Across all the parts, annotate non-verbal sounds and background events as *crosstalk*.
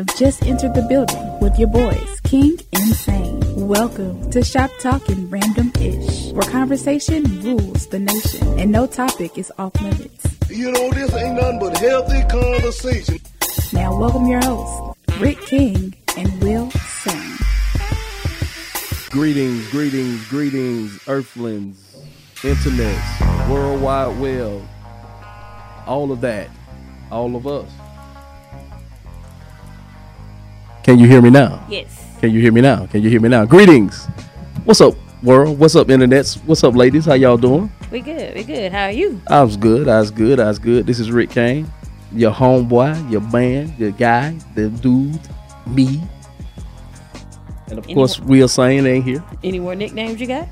have just entered the building with your boys, King and Sane. Welcome to Shop Talking Random Ish, where conversation rules the nation and no topic is off limits. You know, this ain't nothing but healthy conversation. Now, welcome your hosts, Rick King and Will Sane. Greetings, greetings, greetings, Earthlings, Internet, worldwide, World Web, all of that, all of us. Can you hear me now? Yes. Can you hear me now? Can you hear me now? Greetings. What's up, world? What's up, internets? What's up, ladies? How y'all doing? We good. We good. How are you? I was good. I was good. I was good. This is Rick Kane, your homeboy, your man, your guy, the dude, me. And of Any course, more- Will Sane ain't here. Any more nicknames you got?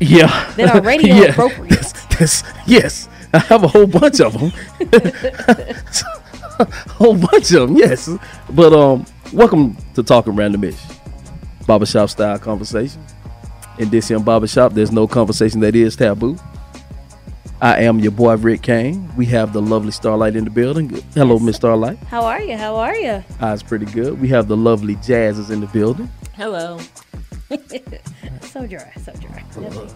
Yeah. That are *laughs* radio Yeah. appropriate. *laughs* That's- that's- yes. I have a whole bunch of them. *laughs* *laughs* a whole bunch of them, yes. But um, welcome to Talking Randomish, barbershop style conversation. In this here barbershop, there's no conversation that is taboo. I am your boy Rick Kane. We have the lovely Starlight in the building. Hello, Miss Starlight. How are you? How are you? Eyes pretty good. We have the lovely Jazz is in the building. Hello. *laughs* So dry. So dry. No,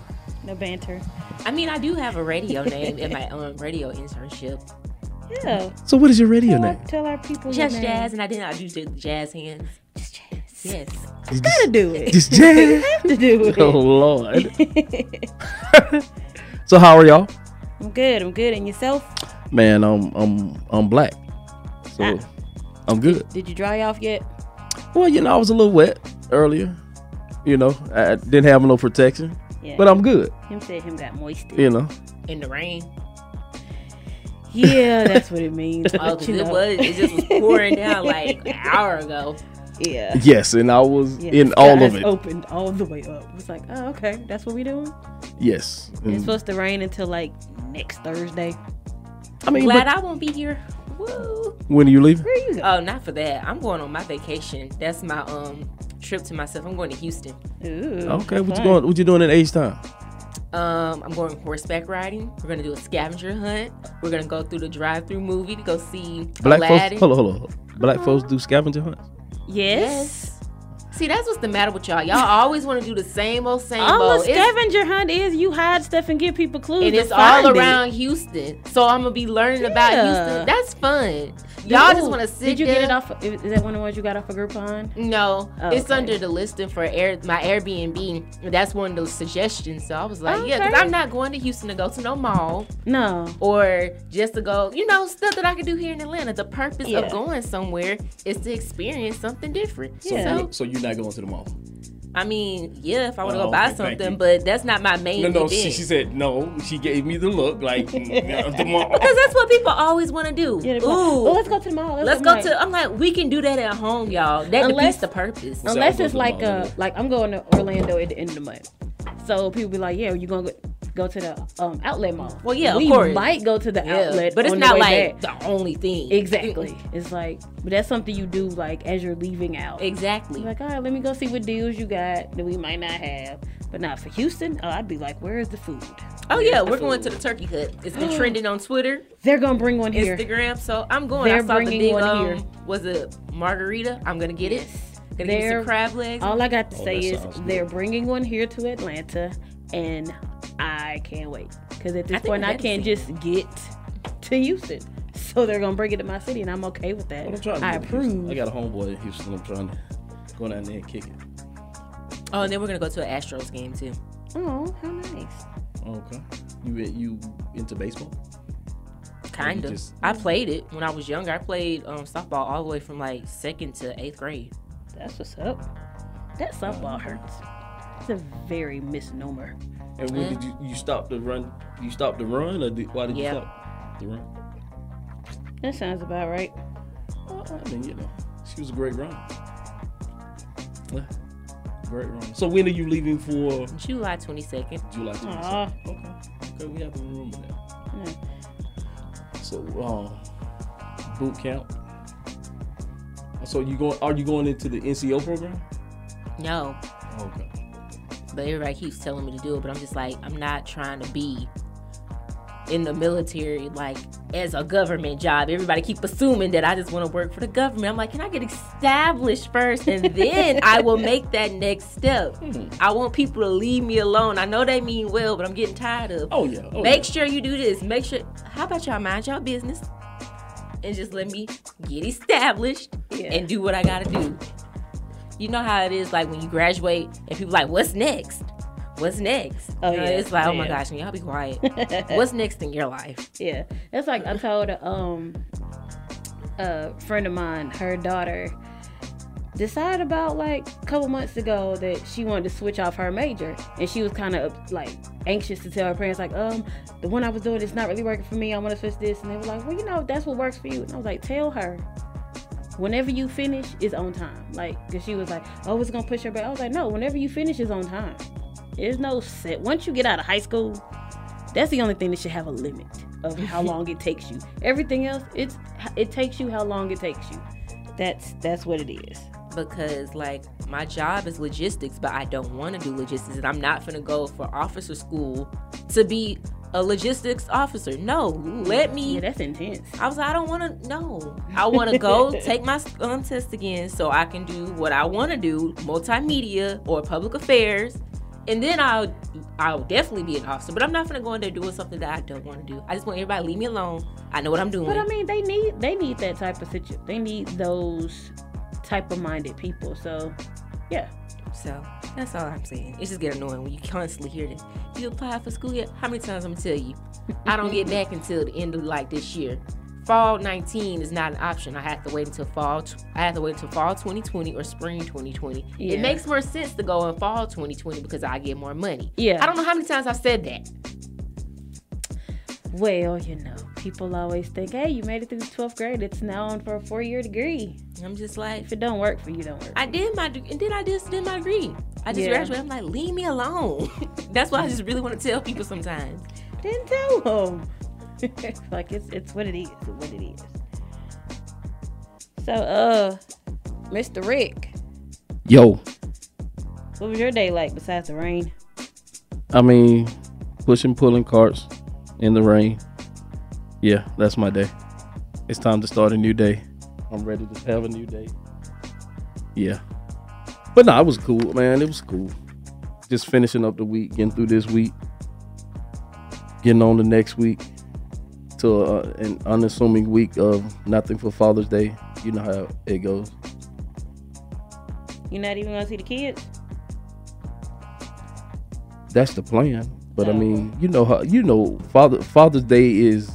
no banter. I mean, I do have a radio name in my own radio internship. Yeah. So, what is your radio Tell our, name? tell our people. your Just name. jazz, and I did not do the jazz hands. Just jazz. Yes. You Gotta do it. *laughs* Just *laughs* Jazz. have to do *laughs* it. Oh Lord. so how are y'all? I'm good. I'm good. And yourself? Man, I'm I'm I'm black. So Ah. I'm good. Did you dry off yet? Well, you know, I was a little wet earlier. You know, I didn't have no protection. Yeah. But I'm good, him said him got moisted. you know. In the rain. Yeah, *laughs* that's what it means. Oh, but 'cause it know. was. It just was pouring down like an hour ago. Yeah. Yes, and I was Yeah, in all of it. Opened all the way up. It's like, oh, okay, that's what we doing. Yes. It's And- supposed to rain until like next Thursday. I mean, Glad but I won't be here. Woo. when are you leaving? Where you go? Oh, not for that. I'm going on my vacation. That's my um trip to myself. I'm going to Houston. Ooh, Okay, what you going what you doing in H Town? Um, I'm going horseback riding. We're gonna do a scavenger hunt. We're gonna go through the drive-through movie to go see Black Aladdin. folks hold on, hold on, hold on. Black folks do scavenger hunts. Yes. See, that's what's the matter with y'all. Y'all always want to do the same old, same All old. a It's- scavenger hunt is you hide stuff and give people clues. and to it's find all it. around Houston. So I'm gonna be learning about Houston. That's fun. Y'all Ooh, just want to sit Did you there. get it off? Of, is that one of the ones you got off of Groupon? No, Oh, it's okay. under the listing for Air, my Airbnb. That's one of those suggestions. So I was like, yeah, because I'm not going to Houston to go to no mall No. or just to go, you know, stuff that I can do here in Atlanta. The purpose Yeah. of going somewhere is to experience something different. Yeah. So, so you're not going to the mall. I mean, yeah, if I want to Oh, go buy okay, something, but that's not my main No, no, event. she, she said no. She gave me the look like mm, *laughs* the mall. Because that's what people always want to do. Yeah, Ooh, well, let's go to the mall. Let's I'm go to. I'm like, we can do that at home, y'all. That Unless- defeats the purpose. Unless go it's like mall uh like I'm going to Orlando at the end of the month. So people be like, yeah, you gonna go, go to the um outlet mall. Well, yeah, of we course. might go to the Yeah, outlet, but it's on the not way like back. the only thing. exactly. It's like, but that's something you do like as you're leaving out. Exactly. You're like, all right, let me go see what deals you got that we might not have. But not for Houston. Oh, I'd be like, where is the food? Oh yeah, we're going to the turkey hut. It's been *gasps* trending on Twitter, They're gonna bring one here. Instagram. So I'm going. They're I saw the bringing big one um, here. was it margarita? I'm gonna get it. Gonna get They're- some crab legs. All I got to Oh, say is they're bringing one here to Atlanta, and I can't wait because at this I point I I had to can't just get to Houston. So they're gonna bring it to my city, and I'm okay with that. What I'm trying to I do in Houston. approve. I got a homeboy in Houston. I'm trying to go down there and kick it. oh, and then we're gonna go to an Astros game too. Oh, how nice! Okay. You you into baseball? Kind of. just- I played it when I was younger. I played um, softball all the way from like second to eighth grade. That's what's up. That softball hurts. It's a very misnomer. And when did you you stop the run? You stopped the run, or did, why did you stop the run? That sounds about right. Uh, I mean, you know, she was a great runner. Great runner. So when are you leaving for July 22nd. July 22nd? Okay. Okay, we have a room that. Yeah. So, um, boot camp. So you going? Are you going into the NCO program? No, Okay. But everybody keeps telling me to do it. But I'm just like, I'm not trying to be in the military, like as a government job. Everybody keep assuming that I just want to work for the government. I'm like, can I get established first, and then *laughs* I will make that next step. Hmm. I want people to leave me alone. I know they mean well, but I'm getting tired of. Oh yeah. Oh, Make sure you do this. Make sure. How about y'all mind y'all business and just let me get established Yeah. and do what I gotta do. You know how it is like when you graduate and people like, what's next? What's next? Oh, You know, yeah. It's like, oh my gosh, y'all be quiet. *laughs* what's next in your life? Yeah, it's like I told a, um a friend of mine, her daughter decided about like a couple months ago that she wanted to switch off her major, and she was kind of like anxious to tell her parents like, um, the one I was doing is not really working for me. I want to switch this, and they were like, well, you know, if that's what works for you. And I was like, tell her. Whenever you finish, is on time. Like, cause she was like, "Oh, it's gonna push her back." I was like, "No, whenever you finish, is on time. There's no set. Once you get out of high school, that's the only thing that should have a limit of how *laughs* long it takes you. Everything else, it's it takes you how long it takes you. That's that's what it is. Because like my job is logistics, but I don't want to do logistics, and I'm not gonna go for officer school to be a logistics officer. No, let me Yeah, that's intense. I was like, I don't want to. No, I want to go *laughs* take my um, test again so I can do what I want to do, multimedia or public affairs, and then I'll I'll definitely be an officer. But I'm not gonna go in there doing something that I don't want to do. I just want everybody to leave me alone. I know what I'm doing. But I mean, they need they need that type of situation. They need those type of minded people. So, yeah. So that's all I'm saying. It just get annoying when you constantly hear this. You apply for school yet? How many times I'm gonna tell you? I don't get back until the end of like this year. Fall 19 is not an option. I have to wait until fall. T- I have to wait until fall 2020 or spring 2020. Yeah. It makes more sense to go in fall 2020 because I get more money. Yeah. I don't know how many times I've said that. Well, you know, people always think, hey, you made it through the 12th grade. It's now on for a four year degree. I'm just like, If it don't work for you, don't work. I did my de- and then I just did my degree. I just Yeah. graduated. I'm like, leave me alone. *laughs* That's why I just really want to tell people sometimes. Didn't tell them. *laughs* like it's it's what it is. It's what it is. So, uh, Mr. Rick, Yo, what was your day like besides the rain? I mean, pushing, pulling carts in the rain. Yeah, that's my day. It's time to start a new day. I'm ready to have a new day. Yeah. But no, it was cool, man. It was cool. Just finishing up the week, getting through this week, getting on the next week to uh, an unassuming week of nothing for Father's Day. You know how it goes. You're not even gonna see the kids? That's the plan. But I Oh. mean, you know how you know Father Father's Day is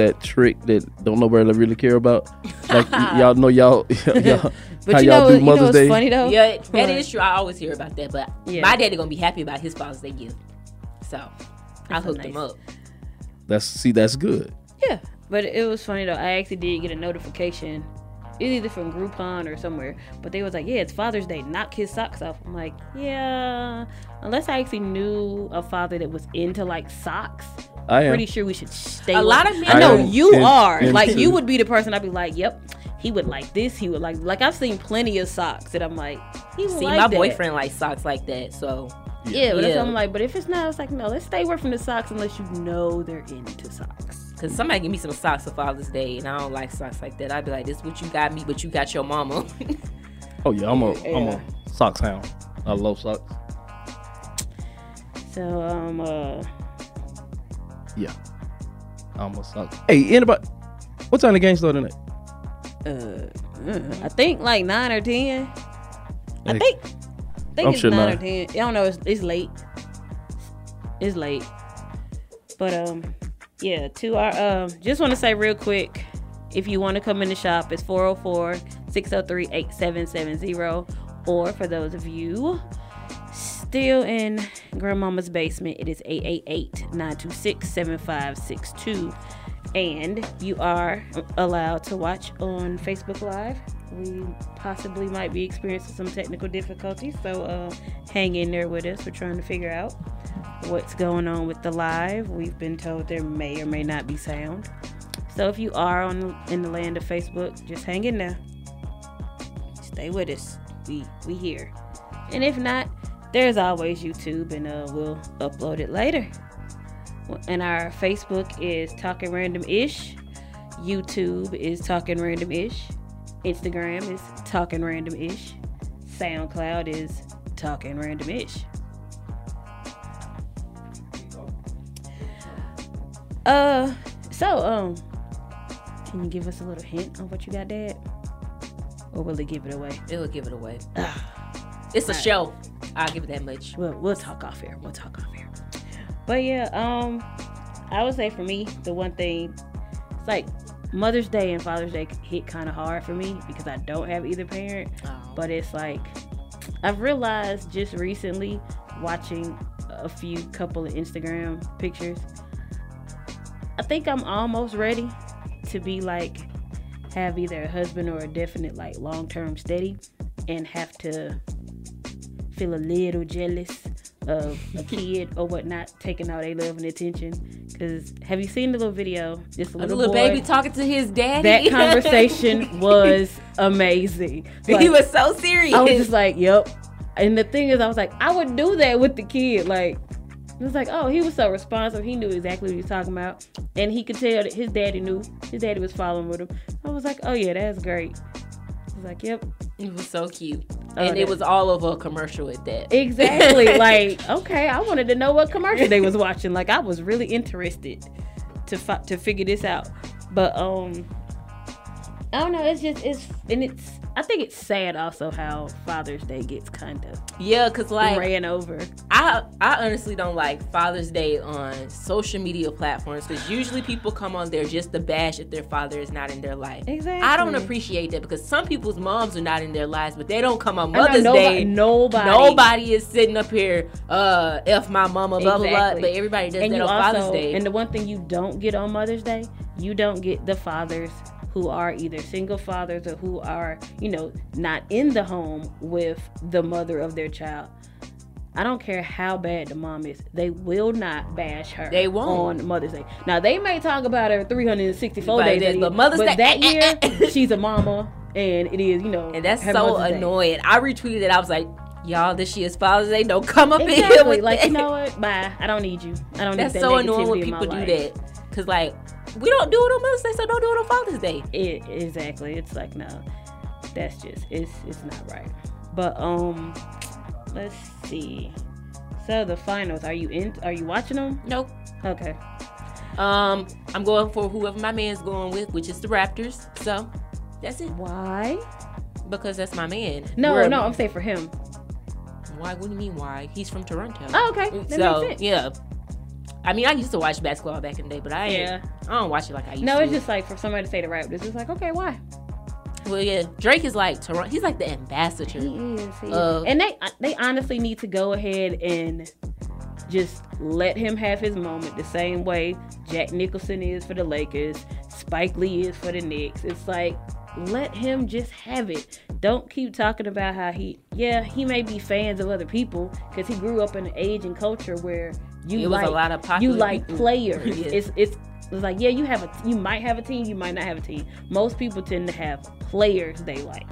that trick that don't nobody really care about. Like y- *laughs* y'all know y'all, *laughs* y'all But how you y'all know, do you know Mother's what's Day. funny though? Yeah, that What? is true. I always hear about that, but Yeah. my daddy gonna be happy about his Father's Day gift. So I That's hooked nice. him up. That's see, that's good. Yeah, but it was funny though. I actually did get a notification, it was either from Groupon or somewhere, but they was like, "Yeah, it's Father's Day. Knock his socks off." I'm like, "Yeah." Unless I actually knew a father that was into like socks, I am. pretty sure we should stay. A lot of men- I know am you in- are. Like into- you would be the person I'd be like, "Yep." He would like this. He would like like I've seen plenty of socks that I'm like, he would See, like my that. boyfriend likes socks like that, so Yeah, but that's Yeah. what I'm like. But if it's not, it's like no. Let's stay away from the socks unless you know they're into socks. Cause somebody give me some socks for Father's Day, and I don't like socks like that. I'd be like, "This is what you got me, but you got your mama." *laughs* Oh yeah, I'm a am a socks hound. I love socks. So um uh Yeah, I'm a socks. Hey, anybody? What time the game start tonight? uh, uh, I think like nine or ten. I think I think I'm it's sure nine nine. or ten. I don't know. It's, it's late. It's late. But um, yeah. To our um, just want to say real quick, if you want to come in the shop, it's 404-603-8770. Or for those of you still in grandmama's basement, it is 888-926-7562. And you are allowed to watch on Facebook Live. We possibly might be experiencing some technical difficulties, so uh, hang in there with us. We're trying to figure out what's going on with the live. We've been told there may or may not be sound. So if you are on in the land of Facebook, just hang in there. Stay with us. We we here. And if not, there's always YouTube, and uh, we'll upload it later. And our Facebook is Talking Random Ish. YouTube is Talking Random Ish. Instagram is Talking Random Ish. SoundCloud is Talking Random Ish. Uh, so um, can you give us a little hint on what you got, Dad? Or will it give it away? It'll give it away. it's a show. I'll give it that much. We'll we'll talk off here. We'll talk off here. But yeah, um, I would say for me, the one thing, it's like Mother's Day and Father's Day hit kind of hard for me because I don't have either parent. Oh. But it's like I've realized just recently watching a few couple of Instagram pictures. I think I'm almost ready to be like have either a husband or a definite like long term steady and have to feel a little jealous of a kid or whatnot taking all their love and attention. Cause have you seen the little video? This A little, little boy, baby talking to his daddy. That *laughs* conversation was amazing. he was so serious. I was just like, yep. And the thing is, I was like, I would do that with the kid. Like, it was like, oh, he was so responsive. He knew exactly what he was talking about. And he could tell that his daddy knew. His daddy was following with him. I was like, oh, yeah, that's great. I was like, yep. It was so cute, Oh, and it was all over a commercial at that. Exactly. *laughs* like, okay, I wanted to know what commercial they was watching. Like, I was really interested to fi- to figure this out. But um, I don't know. It's just it's and it's. I think it's sad also how Father's Day gets kind of yeah, cause like ran over. I I honestly don't like Father's Day on social media platforms because usually people come on there just to bash if their father is not in their life. Exactly. I don't appreciate that because some people's moms are not in their lives, but they don't come on know Mother's nobody, Day. Nobody. Nobody is sitting up here, uh, f my mama, blah blah blah. But everybody does And that on also, Father's Day. and the one thing you don't get on Mother's Day, you don't get the fathers who are either single fathers or who are, you know, not in the home with the mother of their child. I don't care how bad the mom is. They will not bash her. They won't. on Mother's Day. Now they may talk about her 364 But days, but Mother's but Day- that *laughs* year she's a mama, and it is, you know, and that's so Mother's Day. annoying. I retweeted it. I was like, y'all, this year's Father's Day. Don't come up in here with Like that. you know what? Bye. I don't need you. I don't That's need that so annoying when people do that. Cause like we don't do it on Mother's Day, so don't do it on Father's Day. It, exactly. It's like no, that's just it's it's not right. But um, let's see. So the finals. Are you in? Are you watching them? Nope. Okay. Um, I'm going for whoever my man's going with, which is the Raptors. So that's it. Why? Because that's my man. No, We're- no. I'm saying for him. Why? What do you mean? Why? He's from Toronto. Oh, okay. That so makes sense. yeah. I mean, I used to watch basketball back in the day, but I Yeah. I don't watch it like I used No, to. No, it's just like for somebody to say the Raptors. It's just like okay, why? well, yeah. Drake is like Toronto. He's like the ambassador. He is. He is. Uh, and they they honestly need to go ahead and just let him have his moment the same way Jack Nicholson is for the Lakers, Spike Lee is for the Knicks. It's like let him just have it. Don't keep talking about how he yeah, he may be fans of other people cuz he grew up in an age and culture where you It was like a lot of you like people. players. It's it's it's like yeah, you have a you might have a team, you might not have a team. Most people tend to have players they like.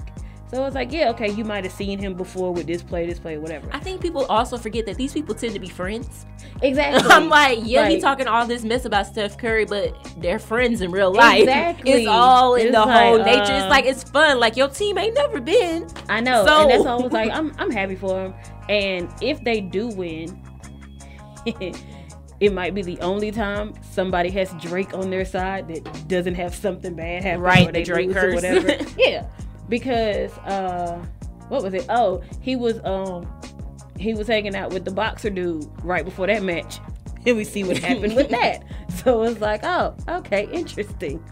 So it's like, yeah, okay, you might have seen him before with this play, this play, whatever. I think people also forget that these people tend to be friends. Exactly. *laughs* I'm like, yeah, he talking all this mess about Steph Curry, but they're friends in real life. Exactly. It's all in It's the like, whole nature. uh, It's like it's fun. Like your team ain't never been. I know, So- and that's always like, *laughs* I'm I'm happy for him. And if they do win, *laughs* it might be the only time somebody has Drake on their side that doesn't have something bad happen, Right, or the they Drake lose or whatever. *laughs* yeah, because uh, what was it? Oh, he was um he was hanging out with the boxer dude right before that match. And we see what happened with *laughs* that. So it's like, oh, okay, interesting.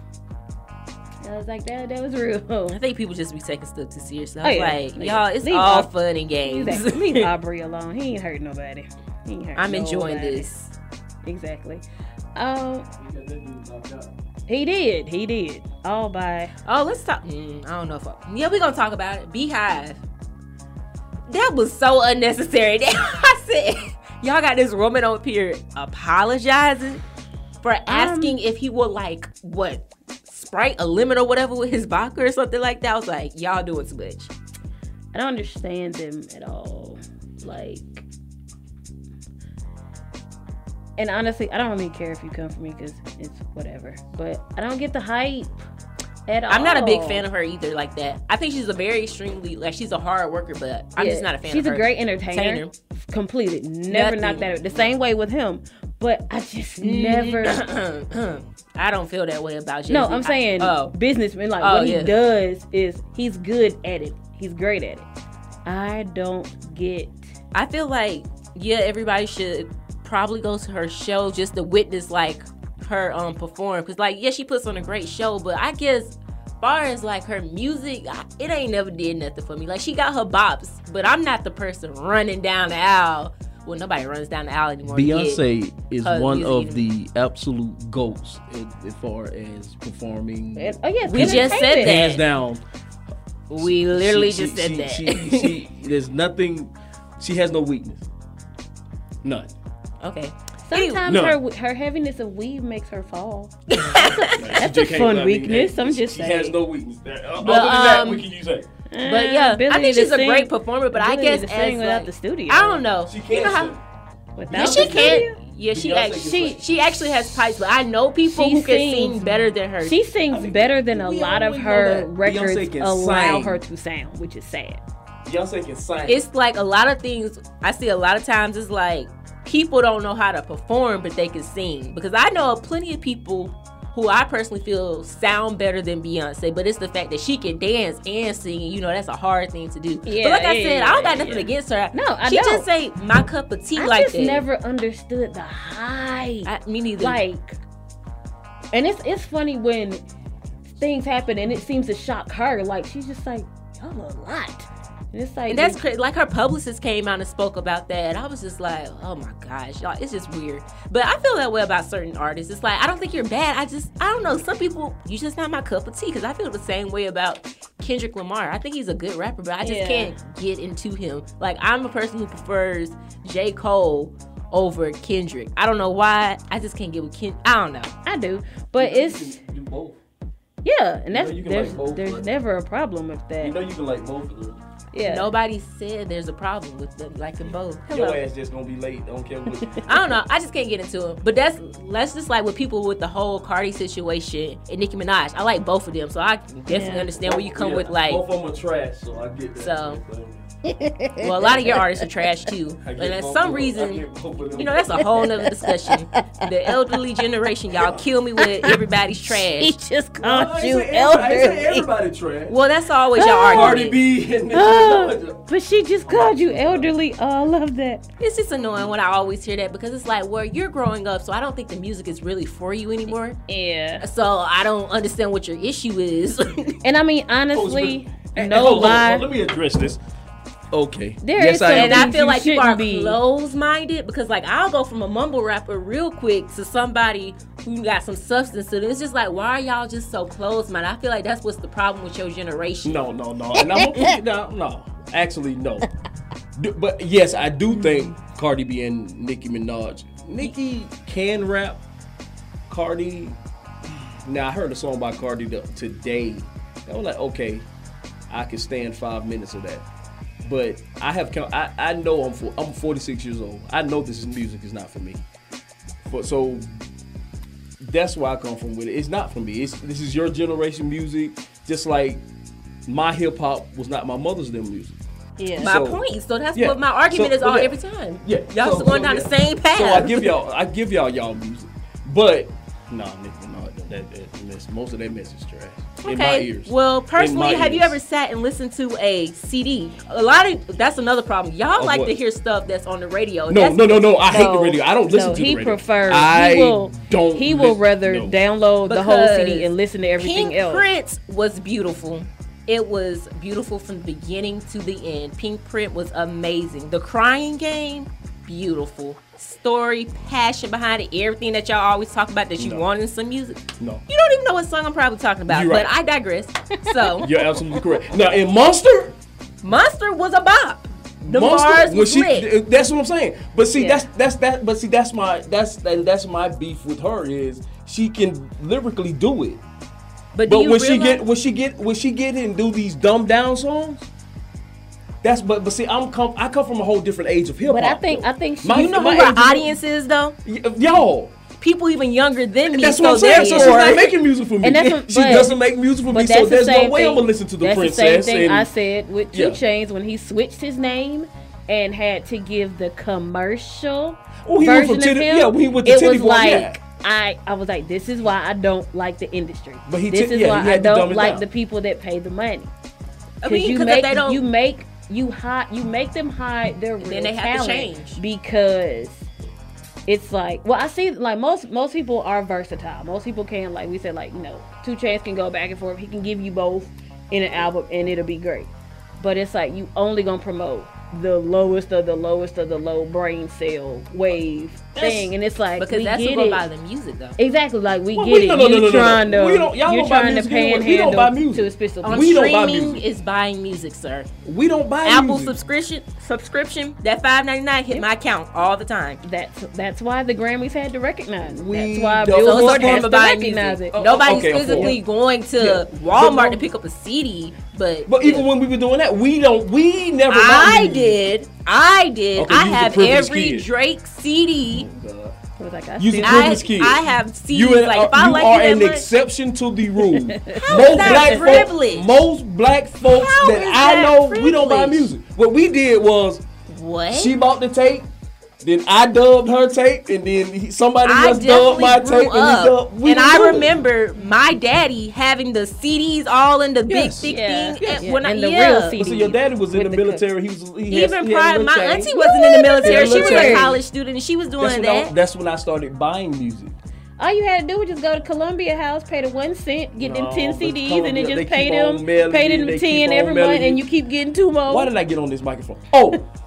I was like, that that was real. I think people just be taking stuff too seriously. Oh, I was yeah. like, y'all, it's Leave all Aub- fun and games. Exactly. Leave Aubrey alone. He ain't hurt nobody. I'm enjoying this. Exactly. Um, he did. He did. All by. Oh, let's talk. Mm, I don't know if I, yeah, we gonna talk about it. BeyHive. That was so unnecessary. *laughs* I said, y'all got this woman up here apologizing for Um, asking if he would like what Sprite a lemon or whatever with his vodka or something like that. I was like, y'all doing too much. I don't understand them at all. Like, and honestly, I don't really care if you come for me because it's whatever. But I don't get the hype at all. I'm not a big fan of her either, like that. I think she's a very extremely like she's a hard worker, but I'm Yeah, just not a fan. She's a great entertainer. Entertainer. Completed. Never Nothing. knocked that. The same way with him. But I just *clears throat* never. *clears throat* I don't feel that way about you. no, I'm saying oh, businessman. Like Oh, what yeah. he does is he's good at it. He's great at it. I don't get. I feel like yeah, everybody should probably go to her show just to witness like her um perform because like yeah, she puts on a great show, but I guess far as like her music, it ain't never did nothing for me. Like she got her bops, but I'm not the person running down the aisle. Well, nobody runs down the aisle anymore. Beyonce is one of the absolute goats as, as far as performing. And, oh yes, We just said entertainment. that. Hands down, We literally she- just she- said she- that. She, she, there's nothing. She has no weakness. None. Okay. Sometimes No. her her heaviness of weave makes her fall. *laughs* That's a fun weakness, I'm just she saying. has no weakness. Other than But, that, um, what can you say? But yeah, I think she's a great performer. But I guess to as sing without like- the studio. I don't know. She can't know how- Without Yeah, she studio? can. Yeah, she Beyonce act- can she she actually has pipes, but I know people She who can sings. sing better than her. She sings I mean, better than a lot of her that. records allow sing. her to sound, which is sad. Beyonce can sing. it's like a lot of things I see a lot of times it's like people don't know how to perform but they can sing because I know plenty of people who I personally feel sound better than Beyonce but it's the fact that she can dance and sing and you know that's a hard thing to do Yeah, but like I yeah, said I don't got nothing yeah. against her No, I she don't. just say my cup of tea I like just that never understood the hype. I, me neither like, and it's it's funny when things happen and it seems to shock her. Like she's just like, y'all a lot. And it's like And that's crazy. Like her publicist came out and spoke about that. I was just like, oh my gosh, y'all, it's just weird. But I feel that way about certain artists. It's like I don't think you're bad. I just I don't know. Some people you just not my cup of tea because I feel the same way about Kendrick Lamar. I think he's a good rapper, but I just Yeah. can't get into him. Like I'm a person who prefers J Cole over Kendrick. I don't know why. I just can't get with Ken. I don't know. I do, but it's you can do both. yeah, and that's know you can there's like both, there's never a problem with that. You know you can like both of them. Yeah, Nobody said there's a problem with them liking both. Your ass just gonna be late. Don't care what. *laughs* I don't know. I just can't get into it. But that's that's just like with people with the whole Cardi situation and Nicki Minaj. I like both of them, so I definitely Yeah. understand where you come Yeah, with like. both of them are trash, so I get that. So, Well, a lot of your artists are trash too, and get at both some of them. I reason, get both of them. you know, that's a whole nother discussion. The elderly generation, y'all kill me with everybody's *laughs* trash. he just called ain't you say everybody- I ain't say elderly. Everybody trash. Well, that's always your Cardi argument. B and *laughs* Nicki Ah, Minaj. but she just called you elderly. Oh, I love that. It's just annoying when I always hear that because it's like, well, you're growing up, so I don't think the music is really for you anymore. Yeah. So I don't understand what your issue is. And I mean, Oh, honestly, Hey, no hold on, lie. hold on, Let me address this. Okay. There yes, is I. And I feel like you are shouldn't be. closed minded because, like, I'll go from a mumble rapper real quick to somebody who got some substance to them. It's just like, why are y'all just so closed minded? I feel like that's what's the problem with your generation. No, no, no. And I'm gonna put it down. No, actually, no. Do- But yes, I do hmm. think Cardi B and Nicki Minaj. Nicki can rap. Cardi. Now I heard a song by Cardi today. I was like, okay, I can stand five minutes of that. But I have, count- I, I know I'm for, I'm 46 years old. I know this is music is not for me. But so that's where I come from with it. It's not for me. It's this is your generation music. Just like my hip hop was not my mother's them music. Yeah. My So- point. So that's yeah. what my argument So- is all yeah. every time. Yeah, Y'all so- still going so, down yeah. the same path. So I give y'all, I give y'all y'all music, but no, nah, Nicki Minaj, that, that, mess, most of that mess is trash in my Okay. ears. Well, personally, have you ever sat and listened to a CD? A lot of that's another problem. Y'all Of like what? to hear stuff that's on the radio. No, That's- no, no, no. I hate the radio. I don't listen no, to the he prefers. I he will. don't. He will rather no. download the whole CD and listen to everything else. Pink else. Print was beautiful. It was beautiful from the beginning to the end. Pinkprint was amazing. The Crying Game, beautiful. Story, passion behind it, everything that y'all always talk about that you No. want in some music. No, You don't even know what song I'm probably talking about, You're but. I digress. *laughs* So, you're absolutely correct. Now in Monster, Monster was a bop. The Monster, bars when was she, lit. that's what I'm saying. But see, Yeah. that's that's that. But see, that's my that's and that's my beef with her is she can lyrically do it. But, do But you when she get when she get when she get and do these dumbed down songs, That's but but see, I'm come I come from a whole different age of hip hop. But I think I think she, My- You know my who our age audience is though? Yo, People even younger than me. that's so what I'm saying. So she's not making music for me. And that's what- she but- doesn't make music for me, so the there's no way thing. I'm gonna listen to the that's princess. the same thing and, I said with Two Yeah. Chains when he switched his name and had to give the commercial Oh, he went version from titty- of him. yeah, when he went to it Titty was Boy, like yeah. I I was like, this is why I don't like the industry. But he this took- is yeah, why he I had to dumb don't like down. the people that pay the money. I Because mean, you 'cause if make they don't, you make you hide you make them hide their real then they have to change. because it's like well I see like most most people are versatile. Most people can like we said like you know 2 Chainz can go back and forth. He can give you both in an album and it'll be great. But it's like you only gonna promote the lowest of the lowest of the low brain cell wave thing, and it's like because we that's get what go it. by the music though. Exactly, like we Well, get we- it. no, no, you no, no, no, no. trying to, We don't- y'all you don't buy trying to music anyway. panhandle We don't buy music. to a specific. On We don't buy streaming music. is buying music, sir. we don't buy Apple music. subscription subscription that five ninety nine hit my account all the time. That's that's why the Grammys had to recognize. it. We That's why don't- So it's Billboard has to recognize it. Oh, oh, Nobody's okay, I'm for it. physically going to Walmart to pick up a CD, but But even when we were doing that, we don't. We never. bought I did, I did. Okay, I you was a have every kid. Drake CD. It was like I You's a still- I, privileged. I have seen You, and, like if I you like are an much, exception to the rule. *laughs* most that black privilege? folks, most black folks How that is I that know, we don't buy music. What we did was what? she bought the tape, then I dubbed her tape, and then he, somebody I else dubbed my grew tape, and dubbed. And I good. remember my daddy having the CDs all in the Yes. big thick Yeah. thing. Yes. And when I, the yeah. real But CD. see, your daddy was in With the the military. He was he had- Even he had prior, my chain. auntie wasn't in the military. She was a college student, and she was doing That's when, I, that. that's when I started buying music. All you had to do was just go to Columbia House, pay the one cent, get them ten but CDs, and then just pay keep on them, mailing pay them ten keep every on month, and you. you keep getting two more. Why did I get on this microphone? Oh, *laughs*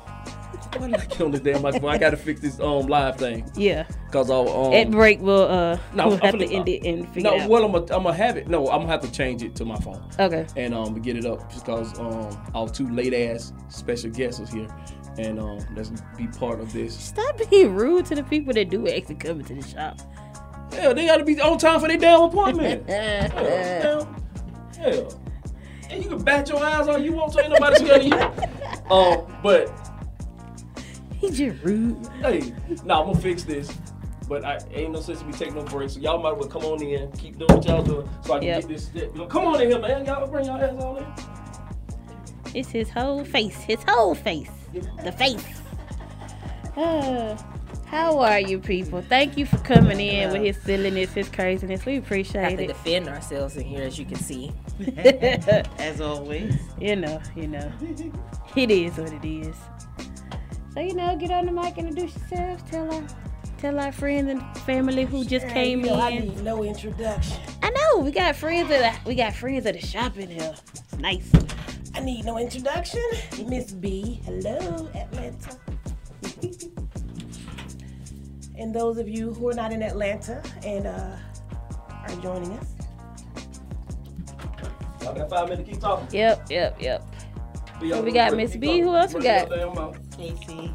why did I get on this damn microphone? I got to fix this um live thing yeah, because I'll um. at break we'll uh No, we'll I'm have to finna- end it and figure no, it out. well, I'm gonna I'm gonna have it. No, I'm gonna have to change it to my phone okay. and um get it up because um our two late ass special guests is here, and um let's be part of this. Stop being rude to the people that do actually come into the shop. Yeah, they gotta be on time for their damn appointment. *laughs* yeah, yeah. And you can bat your eyes all you want to, ain't nobody scared of you. *laughs* Um, but He just rude. hey, nah, I'm gonna fix this. But I ain't no sense to be taking no breaks. So y'all might as well come on in, keep doing what y'all doing, so I can Yep. get this. You know, come on in here, man. Y'all bring y'all ass on in. It's his whole face. His whole face. The face. Uh, how are you people? Thank you for coming in with his silliness, his craziness. We appreciate it. have appreciate to it. defend ourselves in here, as you can see. *laughs* As always. You know, you know. It is what it is. So you know, get on the mic, introduce yourself, tell our tell our friends and family who just came you know, I in. need no introduction. I know we got friends at the we got friends at the shop in here. It's nice. I need no introduction. Miss B. Hello, Atlanta. *laughs* and those of you who are not in Atlanta and uh, are joining us, Y'all got five minutes to keep talking. Yep, yep, yep. Be y'all we got quick. Miss B. Who else we Run your got? Damn mouth. Casey.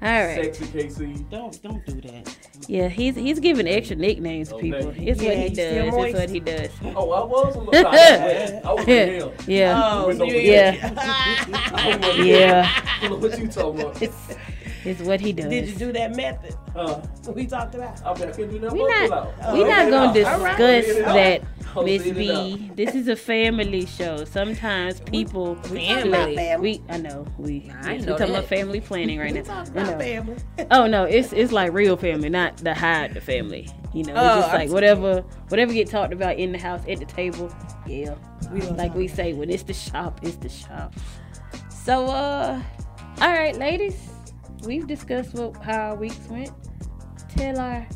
All right. Sexy KC. Don't don't do that. Yeah, he's he's giving extra nicknames to Okay. people. It's Yeah, what he does. It's moist. what he does. Oh, I was on the side. *laughs* I was with him. Yeah. Oh, Window so with you- Yeah. I was with oh, Yeah. *laughs* what you talking about? *laughs* It's, it's what he does. Did you do that method Uh, *laughs* we talked about? I mean, I can't do that. we much not without. we I'll not gonna discuss I'll leave it out. that, Miss B. This is a family show. Sometimes people Family. we, we I know we Nah, I we know talking that. about family planning right *laughs* We now. talked I about family. Oh no, it's it's like real family, not the hide the family. You know, it's Oh, just like whatever whatever get talked about in the house at the table. Yeah, We like we say, when it's the shop, it's the shop. So uh, all right, ladies, we've discussed what, how our weeks went. Tell our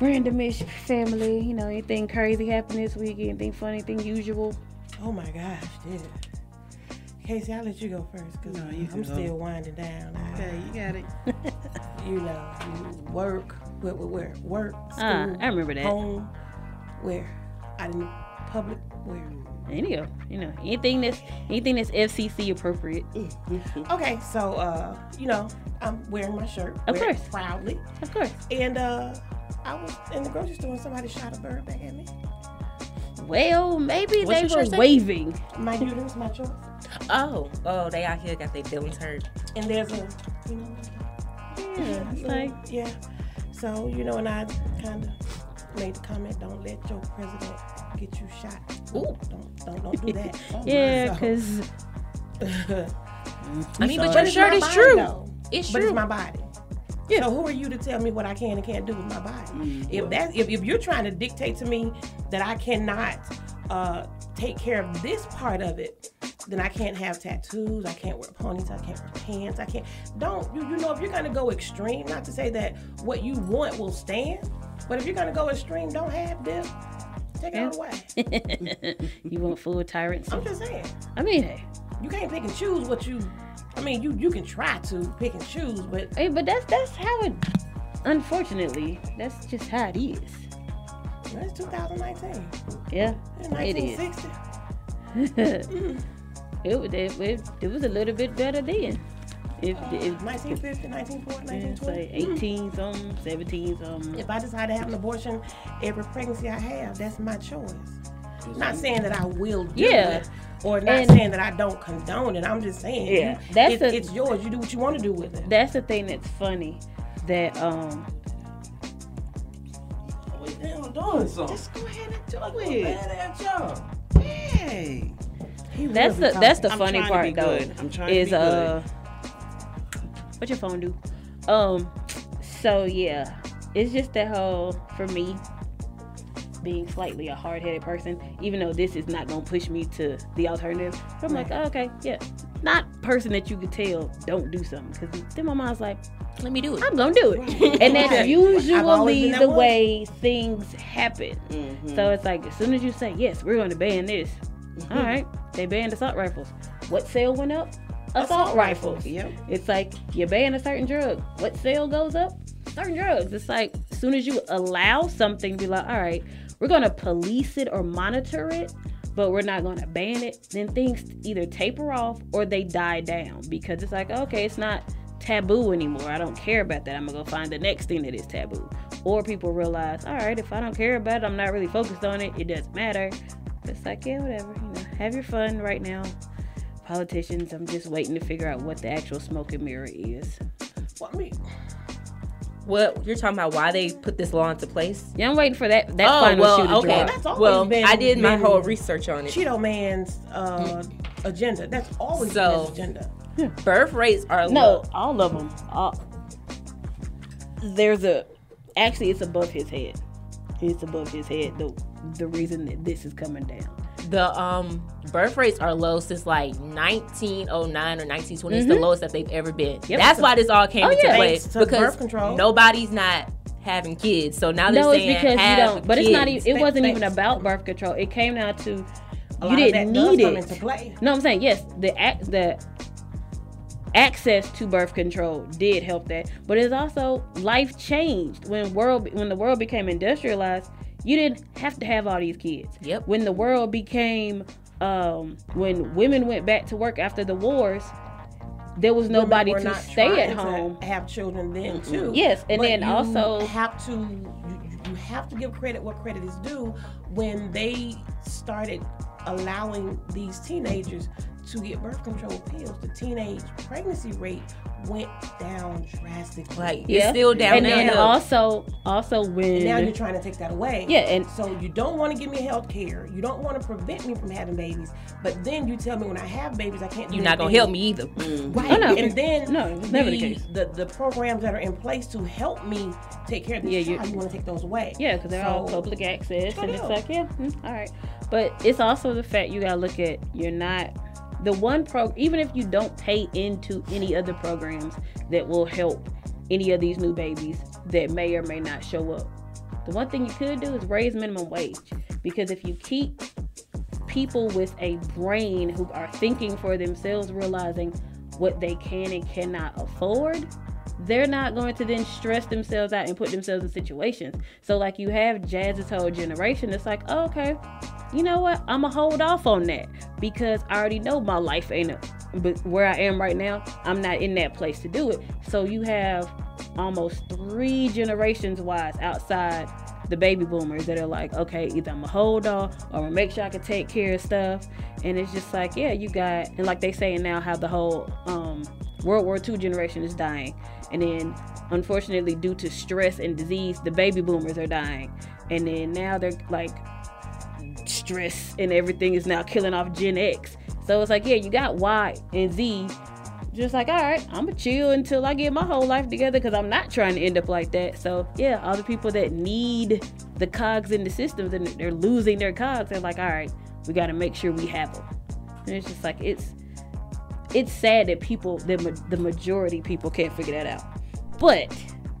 randomish family, you know, anything crazy happened this week, anything funny, anything usual. Oh my gosh, did it. Casey, I'll let you go first because No, you can I'm go. still winding down. Okay, you got it. *laughs* you know, you work, where, where, where? Work, school, Ah, I remember that. home, where? Out in the public, where? Anyhow, you know, anything that's anything that's FCC appropriate. Okay, so, uh, you know, I'm wearing my shirt. Of wear it course. Proudly. Of course. And uh, I was in the grocery store and somebody shot a bird back at me. Well, maybe What's they were waving. My uterus, my choice. Oh, oh, they out here got their feelings hurt. And there's a, you know, Yeah, it's like yeah. So, you know, and I kind of made the comment, don't let your president get you shot. Ooh. Don't, don't, don't do that. *laughs* yeah, because *laughs* I mean, So- but your shirt is true. though. It's but true. it's my body. Yeah. So who are you to tell me what I can and can't do with my body? Mm, If that if, if you're trying to dictate to me that I cannot uh, take care of this part of it, then I can't have tattoos. I can't wear ponies. I can't wear pants. I can't. Don't you? You know if you're gonna go extreme, not to say that what you want will stand, but if you're gonna go extreme, don't have this. Take it away. *laughs* you want full tyrants. I'm just saying. I mean, hey, You can't pick and choose what you. I mean, you you can try to pick and choose, but hey, but that's that's how it. Unfortunately, that's just how it is. it's 2019. Yeah, it is. 1960. *laughs* It, it, it, it was a little bit better then. If, if 1950, 1940, 1920. like 18 something, 17 something. If I decide to have an abortion every pregnancy I have, that's my choice. Not saying that I will do Yeah. it, or not And- saying that I don't condone it. I'm just saying, Yeah, you- that's it- a- it's yours. You do what you want to do with it. That's the thing that's funny. That um, Wait, damn, I'm doing something. Just go ahead and do Go it. ahead, at y'all. Hey, He that's will the be that's the I'm funny to part be though. good. I'm trying to is be uh, what your phone do? Um, so yeah, it's just that whole for me being slightly a hard-headed person. Even though this is not gonna push me to the alternative, but I'm like, oh, okay, yeah, not person that you could tell don't do something because then my mind's like, Let me do it. I'm gonna do it, and that's Right. Usually that the way. way things happen. Mhm. So it's like as soon as you say yes, we're going to ban this. All right, they banned assault rifles. What sale went up? Assault, rifles. Yep. It's like you ban a certain drug. What sale goes up? Certain drugs. It's like as soon as you allow something, be like, all right, we're going to police it or monitor it, but we're not going to ban it. Then things either taper off or they die down because it's like, okay, it's not taboo anymore. I don't care about that. I'm gonna go find the next thing that is taboo. Or people realize, all right, if I don't care about it, I'm not really focused on it. It doesn't matter. It's like, yeah, whatever. You know, have your fun right now. Politicians, I'm just waiting to figure out what the actual smoke and mirror is. Well, I mean, What you're talking about? Why they put this law into place? Yeah, I'm waiting for that that oh final well, shoe to okay. drop. That's always Well, been- I did my whole research on it. Cheeto Man's uh, agenda. That's always So- been his agenda. Birth rates are No, low. all of them. All, there's a actually it's above his head. It's above his head. The the reason that this is coming down. The um birth rates are low since like 1909 or 1920. It's the lowest that they've ever been. Mm-hmm. Yep. That's why this all came Oh, into yeah. play Thanks to because birth control. nobody's not having kids. So now they're No, it's saying because you don't. But it's not. Even, it wasn't even about birth control. It came down to A you lot didn't that does need come it. into play. No, I'm saying yes. The ac- the access to birth control did help that, but it's also life changed when world when the world became industrialized. You didn't have to have all these kids. Yep. When the world became um, when women went back to work after the wars, there was nobody to stay at home. have children then too. Yes, and But then you also- have to you, you have to give credit what credit is due when they started allowing these teenagers to get birth control pills. The teenage pregnancy rate went down drastically. Like Yeah. it's still down and there. then also also when now you're trying to take that away. Yeah, and- so you don't want to give me health care. You don't want to prevent me from having babies. But then you tell me when I have babies, I can't. You're not gonna anything. help me either. Right. Oh, no. And then No, it's never the case. The, the programs that are in place to help me take care of this Yeah, you- child, you want to take those away. Yeah, because they're all public access, and it's Sure. like, yeah, mm, all right. But it's also the fact you gotta look at you're not the one pro. Even if you don't pay into any other programs that will help any of these new babies that may or may not show up, the one thing you could do is raise minimum wage. Because if you keep people with a brain who are thinking for themselves, realizing what they can and cannot afford, they're not going to then stress themselves out and put themselves in situations. So, like you have Jazz's whole generation, it's like, oh, okay, you know what? I'm gonna hold off on that because I already know my life ain't a, but where I am right now, I'm not in that place to do it. So you have almost three generations wise outside the baby boomers that are like, okay, either I'm gonna hold off or I'm gonna make sure I can take care of stuff. And it's just like, yeah, you got, and like they saying now, how the whole um, World War II generation is dying. And then, unfortunately, due to stress and disease, the baby boomers are dying. And then now they're like, stress and everything is now killing off Gen X. So it's like, yeah, you got Y and Z. Just like, all right, I'm gonna chill until I get my whole life together because I'm not trying to end up like that. So yeah, all the people that need the cogs in the systems and they're losing their cogs, they're like, all right, we got to make sure we have them. And it's just like it's it's sad that people, the ma- the majority people, can't figure that out. But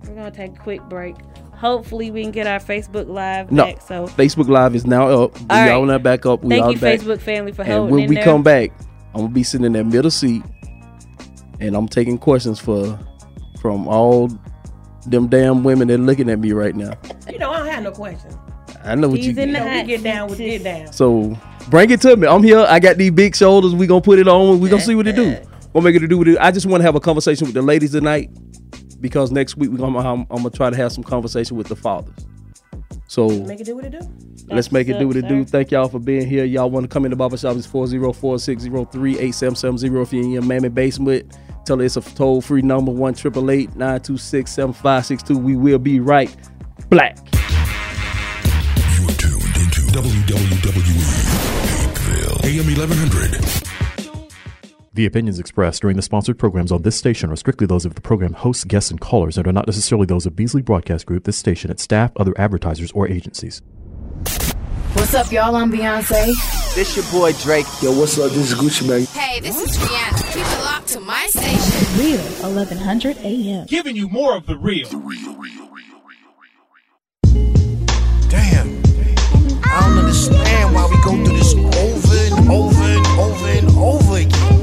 we're gonna take a quick break. Hopefully, we can get our Facebook Live No, back. So Facebook Live is now up. We All right. all that back up. We thank all you, back. Facebook family, for And holding when in we there. come back, I'm gonna be sitting in that middle seat, and I'm taking questions for from all them damn women that looking at me right now. You know, I don't have no question. I know what He's you. in You the we get down with get down. So bring it to me. I'm here. I got these big shoulders. We gonna put it on. We gonna see what it do. Gonna make it do what it. I just want to have a conversation with the ladies tonight because next week we gonna I'm, I'm gonna try to have some conversation with the fathers. So Make it do what it do. let's make it do what it what's do. Thank y'all for being here. Y'all want to come in the barber shop? It's 404-603-8770. If you're in your mammy basement, tell her it's a toll free number one triple eight nine two six seven five six two. We will be right black. WWE Hapeville, AM 1100. The opinions expressed during the sponsored programs on this station are strictly those of the program hosts, guests, and callers and are not necessarily those of Beasley Broadcast Group, this station, its staff, other advertisers, or agencies. What's up, y'all? I'm Beyonce. This your boy Drake. Yo, what's up? This is Gucci Mane. Hey, this is Rihanna. Keep it locked to my station. Real 1100 AM. giving you more of the real. Damn. I don't understand why we go through this over and over and over and over again.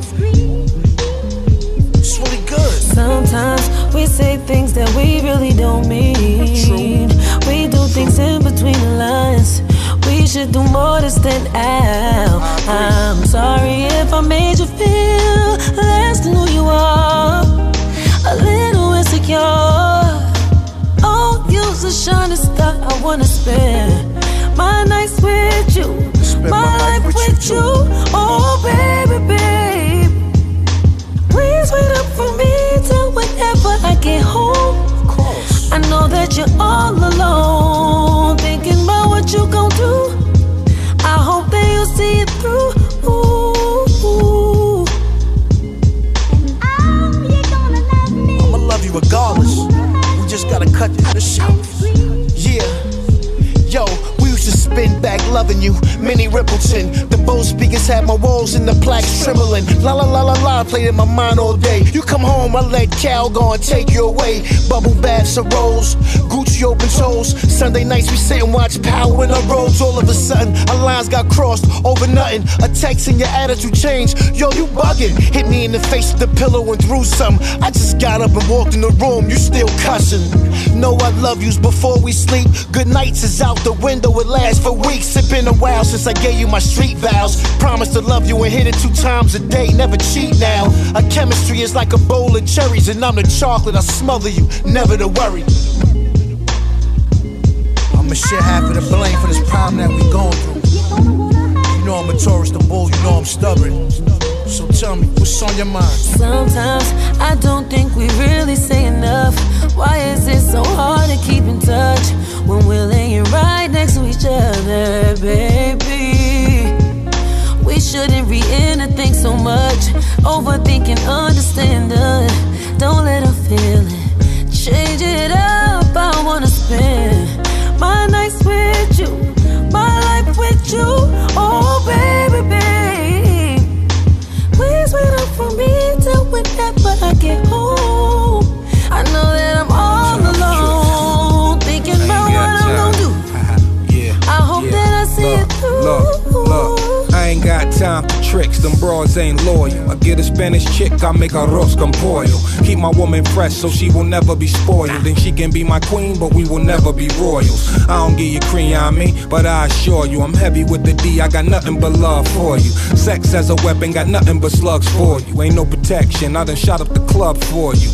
It's really good. Sometimes we say things that we really don't mean. We do things in between the lines. We should do more to stand out. I'm sorry if I made you feel less than who you are. A little insecure. Oh, you's a shining star. I wanna spend my nights with you. My life with you. Oh, baby, babe. Please wait up for me till whenever I get home. Of course. I know that you're all alone, thinking about what you gon' do. I hope that you'll see it through. Ooh. I'ma love you regardless. We just gotta cut the shot. Yeah. Yo, we used to spin back loving you. Minnie Riperton. The Bose speakers had my walls and the plaques trembling. La la la la la played in my mind all day. You come home, I let Cal go and take you away. Bubble baths and rolls, Gucci open toes. Sunday nights we sit and watch Power in our robes. All of a sudden, our lines got crossed over nothing. A text and your attitude changed. Yo, you bugging. Hit me in the face with the pillow and threw some. I just got up and walked in the room. You still cussing. Know I love yous before we sleep. Good nights is out the window. Lasts for weeks. It's been a while since I gave you my street vows. Promise to love you and hit it two times a day. Never cheat now. Our chemistry is like a bowl of cherries, and I'm the chocolate. I smother you. Never to worry. I'ma share half of the blame for this problem that we going through. You know I'm a Taurus, the bull. You know I'm stubborn. So tell me, what's on your mind? Sometimes I don't think we really say enough. Why is it so hard to keep in touch when we're laying right next to each other, baby? We shouldn't read anything so much. Overthinking, understanding. Don't let her feel it. Change it up. I wanna spend my nights with you, my life with you. Oh, baby, babe. Please wait up for me till whenever I get home. Time tricks, them broads ain't loyal. I get a Spanish chick, I make arroz con pollo. Keep my woman fresh so she will never be spoiled. And she can be my queen, but we will never be royals. I don't give you cream on me, but I assure you, I'm heavy with the D, I got nothing but love for you. Sex as a weapon, got nothing but slugs for you. Ain't no protection, I done shot up the club for you.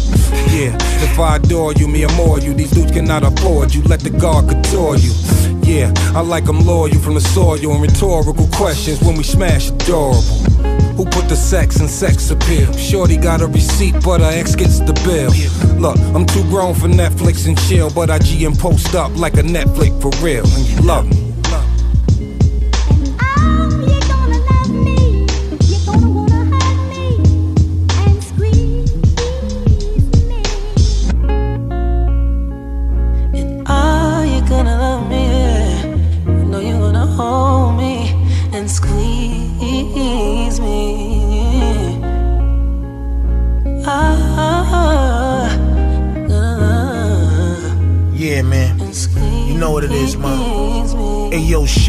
Yeah, if I adore you, me more you. These dudes cannot afford you, let the guard couture you. Yeah, I like them loyal from the soil and rhetorical questions when we smash adorable. Who put the sex in sex appeal? Shorty got a receipt, but her ex gets the bill. Look, I'm too grown for Netflix and chill, but I G and post up like a Netflix for real, and you love me.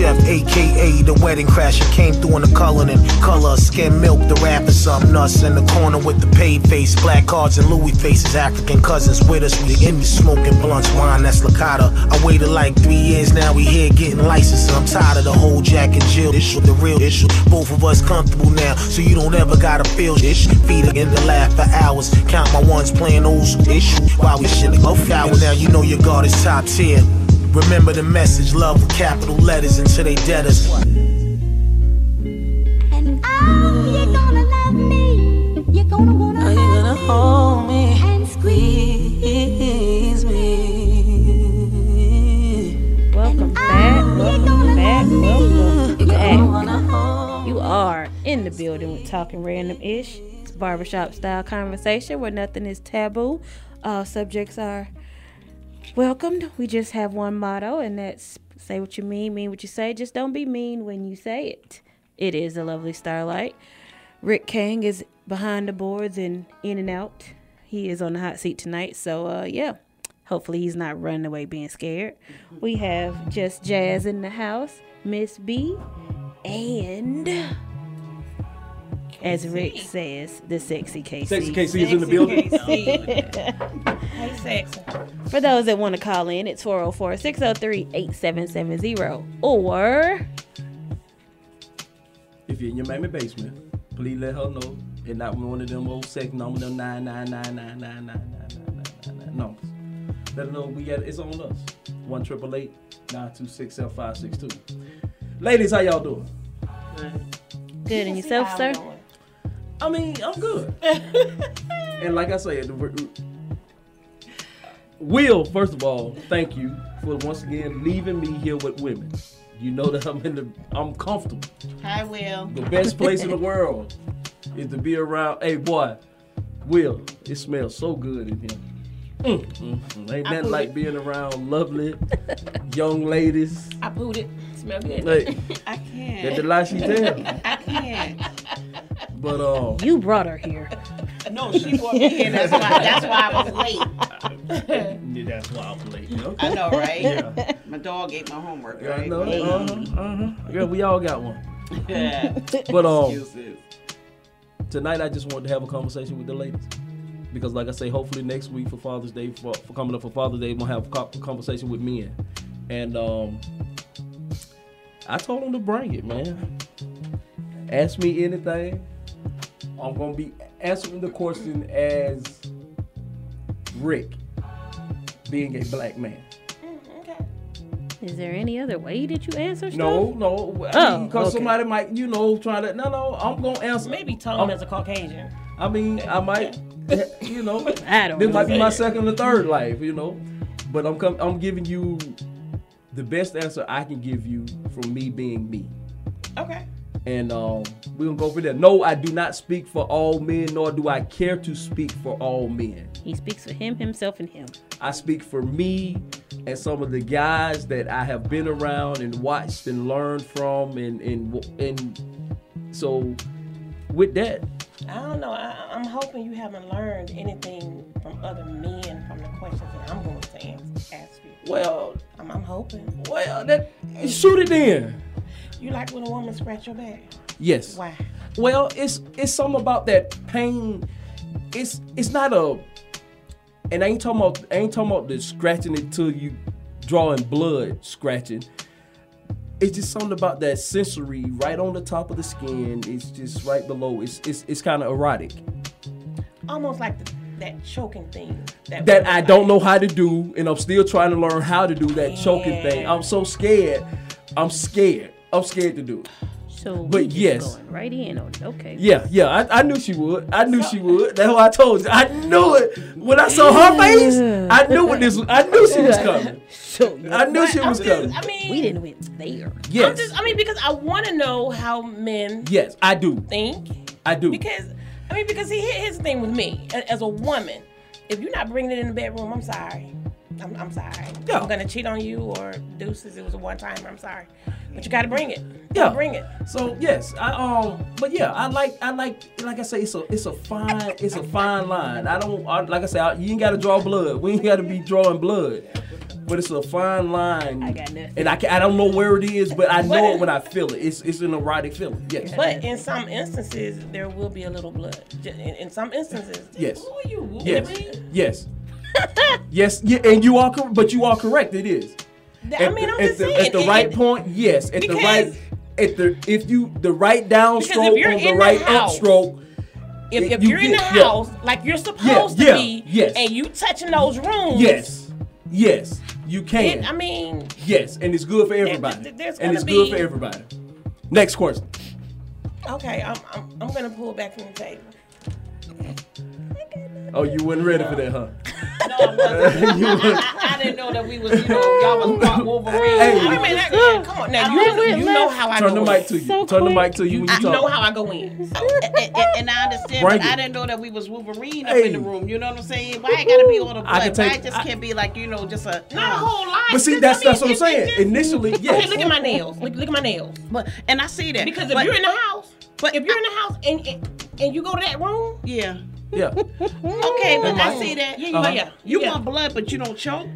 Chef, aka the wedding crasher, came through in the color and color, skim milk, the rapper, some nuts in the corner with the paid face, black cards and Louis faces, African cousins with us, we in the smoking blunts, wine that's Lakata. I waited like three years, now we here getting licensed, I'm tired of the whole Jack and Jill issue, the real issue. Both of us comfortable now, so you don't ever gotta feel this. Feed in the laugh for hours, count my ones playing old issue. While we shit go now you know your guard is top tier. Remember the message, love with capital letters until they dead us. Are you gonna hold me and squeeze me? Welcome back. Welcome back. Welcome back. You are in the building with Talking Random Ish. It's barbershop style conversation where nothing is taboo. All subjects are welcomed. We just have one motto, and that's say what you mean, mean what you say. Just don't be mean when you say it. It is a lovely starlight. Rick Kang is behind the boards and in and out. He is on the hot seat tonight. So, uh, yeah, hopefully he's not running away being scared. We have just Jazz in the house, Miss B, and as Rick says, the sexy KC. Sexy KC is in the building. For those that want to call in, it's 404 603 8770. Or. If you're in your mammy basement, please let her know and not one of them old sex number, them nine nine nine nine nine nine nine nine nine nine. numbers. Let her know we got it's on us. 1 926 562. Ladies, how y'all doing? Good. Good and yourself, sir? I mean, I'm good. *laughs* and like I said, Will, first of all, thank you for once again leaving me here with women. You know that I'm in the I'm comfortable. Hi, Will. The best place in the *laughs* world is to be around. Hey, boy, Will, it smells so good in here. Mm, mm, mm. Ain't I nothing put like it- being around lovely *laughs* young ladies. I booed it. Smell good. Like, I can't. that the lie she tell. I can't. But uh, You brought her here. *laughs* No, she brought me here. That's why. That's why I was late. yeah, that's why I'm late. Okay. I know, right? Yeah. My dog ate my homework, Yeah, I right? know. Uh-huh, uh-huh. Yeah, we all got one. Yeah. But um, Excuses. tonight I just wanted to have a conversation with the ladies because, like I say, hopefully next week for Father's Day, for, for coming up for Father's Day, we'll have a conversation with men. And um, I told them to bring it, man. Ask me anything. I'm gonna be answering the question as Rick, being a black man. Mm-hmm. Is there any other way that you answer stuff? No, no. Oh, mean, because okay. somebody might, you know, try to. No, no. I'm gonna answer. Maybe Tom I'm- as a Caucasian. I mean, I might, *laughs* you know, *laughs* I don't this might be my second or third life, you know. But I'm com- I'm giving you the best answer I can give you from me being me. Okay. And um, we're gonna go for that. No, I do not speak for all men, nor do I care to speak for all men. He speaks for him, himself, and him. I speak for me and some of the guys that I have been around and watched and learned from, and and and so with that, I don't know. I, I'm hoping you haven't learned anything from other men from the questions that I'm going to ans- ask you. Well, I'm, I'm hoping. Well, that shoot it in. You like when a woman scratch your back? Yes. Why? Well, it's it's something about that pain. It's it's not a, and I ain't talking about I ain't talking about the scratching it till you drawing blood scratching. It's just something about that sensory right on the top of the skin. It's just right below. It's it's it's kind of erotic. Almost like the, that choking thing. That, that I don't know how to do, and I'm still trying to learn how to do that choking thing. I'm so scared. I'm scared. I'm scared to do it. So But yes. going right in on it. Okay. Yeah, yeah, I, I knew she would. I knew she would. That's what I told you. I knew it when I saw her face. I knew what this. Was, I knew she was *laughs* coming. So I knew she was coming. I mean, we didn't went there. I'm Yes, just, I mean, because I want to know how men yes, I do. think. I do. Because, I mean, because he hit his thing with me as a woman. If you're not bringing it in the bedroom, I'm sorry. I'm, I'm sorry. Yeah. I'm gonna cheat on you or deuces. It was a one time. I'm sorry, but you got to bring it. You Yeah. gotta bring it. So yes, I um, but yeah, I like I like like I say, it's a it's a fine it's a fine line. I don't I, like I say, I, you ain't got to draw blood. We ain't got to be drawing blood. But it's a fine line. I got nothing. And I can, I don't know where it is, but I know it when I feel it. It's it's an erotic feeling. Yes. But in some instances, there will be a little blood. In, in some instances, Yes. Who are you? Yes. Yes. *laughs* yes. Yeah, and you are correct. But you are correct. It is. I At mean, the, I'm just the, saying. At the it- right it- point, yes. At the right. At the if you the right downstroke on the right house, upstroke. If, if you you're in the get- yeah. house like you're supposed yeah, to be, yes. and you touching those rooms, Yes. Yes. You can. it, I mean, Yes, and it's good for everybody. and it's gonna good for everybody. Next question. okay, I'm, I'm, I'm gonna pull back from the table. Oh, you weren't ready for that, huh? *laughs* I, I didn't know that we was, you know, y'all was Wolverine. Hey. I mean, that, yeah, come on now, you, you know how I go in. Turn go the mic in. to you. Turn the mic to you when you You talk. know how I go in. So, *laughs* and, and- and I understand, Bring but I didn't know that we was Wolverine up Hey. in the room. You know what I'm saying? Why it gotta be all the I can blood? Why it just I- can't be like you know just a not a whole lot. But see, that's that's what I'm saying. Initially, Okay, look at my nails. Look, look at my nails. But and I see that Because if you're in the house, but if you're in the house and, and and you go to that room, yeah. Yeah. Okay, but I see that. Yeah, Uh-huh. yeah, You yeah. want blood, but you don't choke.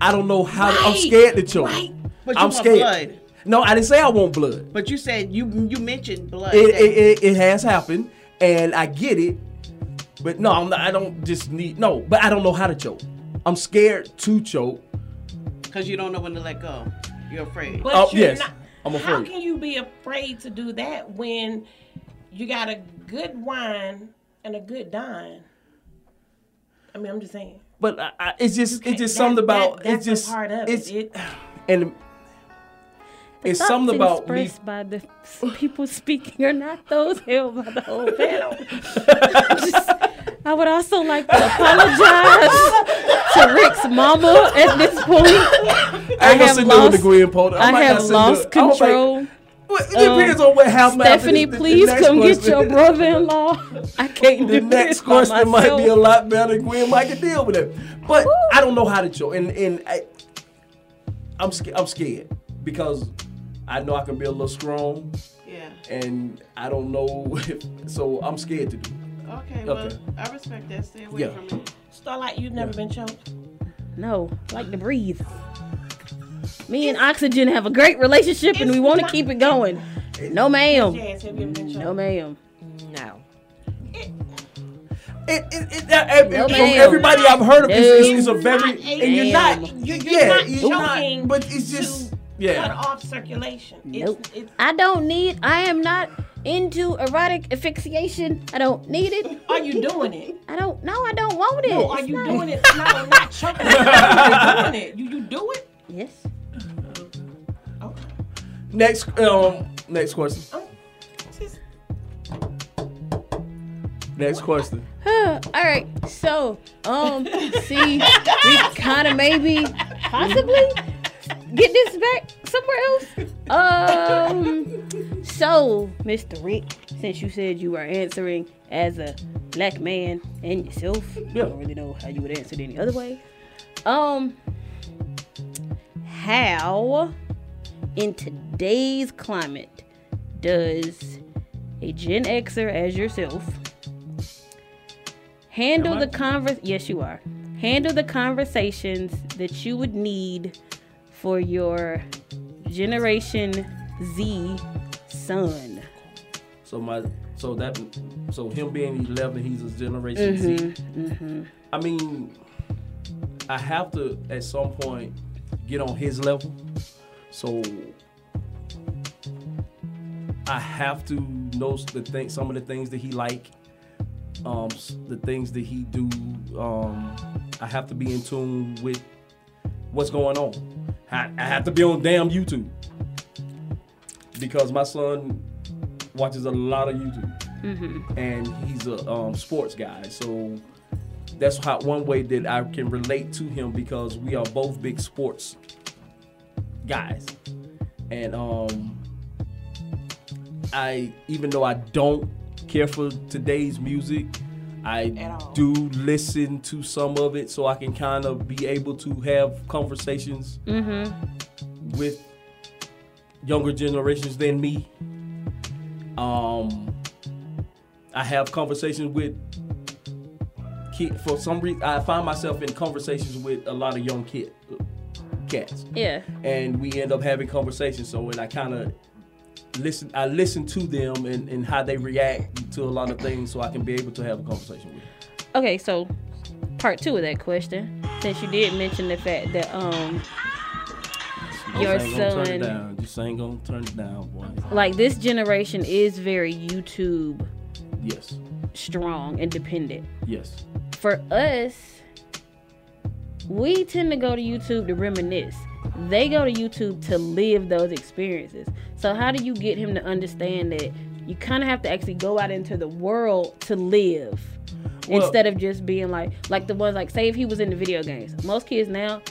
I don't know how. To, I'm scared to choke. right. But you I'm want scared. blood. No, I didn't say I want blood. But you said you you mentioned blood. It, it, it, it has happened, and I get it. But no, I'm not, I don't just need no. But I don't know how to choke. I'm scared to choke. Because you don't know when to let go. You're afraid. But Oh, you're yes. not. I'm afraid. How can you be afraid to do that when you got a good wine and a good dine? I mean, I'm just saying. But I, I, it's just it's just That- something about that- it's that's a just part of it's it. It- *sighs* and it's something about me. by the *laughs* people speaking are not those held by the whole panel. *laughs* Just- I would also like to apologize to Rick's mama at this point. I I ain't gonna have sit there with the lost, green pole. I might have not sit lost there. I control. Well, it depends on what happened Stephanie, the- the please next come get your brother-in-law. *laughs* I can't the do next this by question might be a lot better. Gwen might can deal with it, but I don't know how to choke, and and I, I'm scared. I'm scared because I know I can be a little strong, Yeah. and I don't know *laughs* if so. I'm scared to do. it. Okay, well, Okay. I respect that. Stay away Yeah. from it. Starlight, you've never been choked. No, I like to breathe. Me and oxygen have a great relationship, and we want to keep it going. No, ma'am. Jazz, have you ever been choked? No, ma'am. No. It, it, it, that- No, from ma'am. everybody I've heard of, it's, it's, it's a very and you're not. You're, you're yeah, not you're not. But it's just yeah. cut off circulation. Nope. It's, it's, I don't need. I am not into erotic asphyxiation. I don't need it. are you doing it? I don't. No, I don't want it. No, are It's you not- doing it? *laughs* No, not choking. You're doing it. You, you do it? Yes. Next, um, next question. Next question. All right. So, um, *laughs* see, we kind of maybe, possibly, get this back somewhere else. Um. So, Mr. Rick, since you said you were answering as a black man and yourself, yeah. I don't really know how you would answer it any other way. Um. How, in today's climate, does a Gen Xer as yourself handle the convers yes you are handle the conversations that you would need for your generation z son So my so that so him being 11, he's a generation Z. Mm-hmm. I mean, I have to at some point get on his level. So I have to know the thing, some of the things that he like, um, the things that he do. Um, I have to be in tune with what's going on. I, I have to be on damn YouTube because my son watches a lot of YouTube Mm-hmm. and he's a um, sports guy. So that's how one way that I can relate to him because we are both big sports guys. And um, I even though I don't care for today's music, I do listen to some of it so I can kind of be able to have conversations Mm-hmm. with younger generations than me. Um, I have conversations with kid for some reason. I find myself in conversations with a lot of young kid cats, Yeah. and we end up having conversations. So and I kind of listen. I listen to them and, and how they react to a lot of things, so I can be able to have a conversation with. Them. Okay, so part two of that question, since you did mention the fact that um your Just ain't gonna turn it son, down. Just ain't gonna turn it down, boy. like this generation, is very YouTube Yes, strong and dependent. yes. For us, we tend to go to YouTube to reminisce. They go to YouTube to live those experiences. So how do you get him to understand that you kind of have to actually go out into the world to live Well- instead of just being like like the ones like say if he was in the video games. Most kids now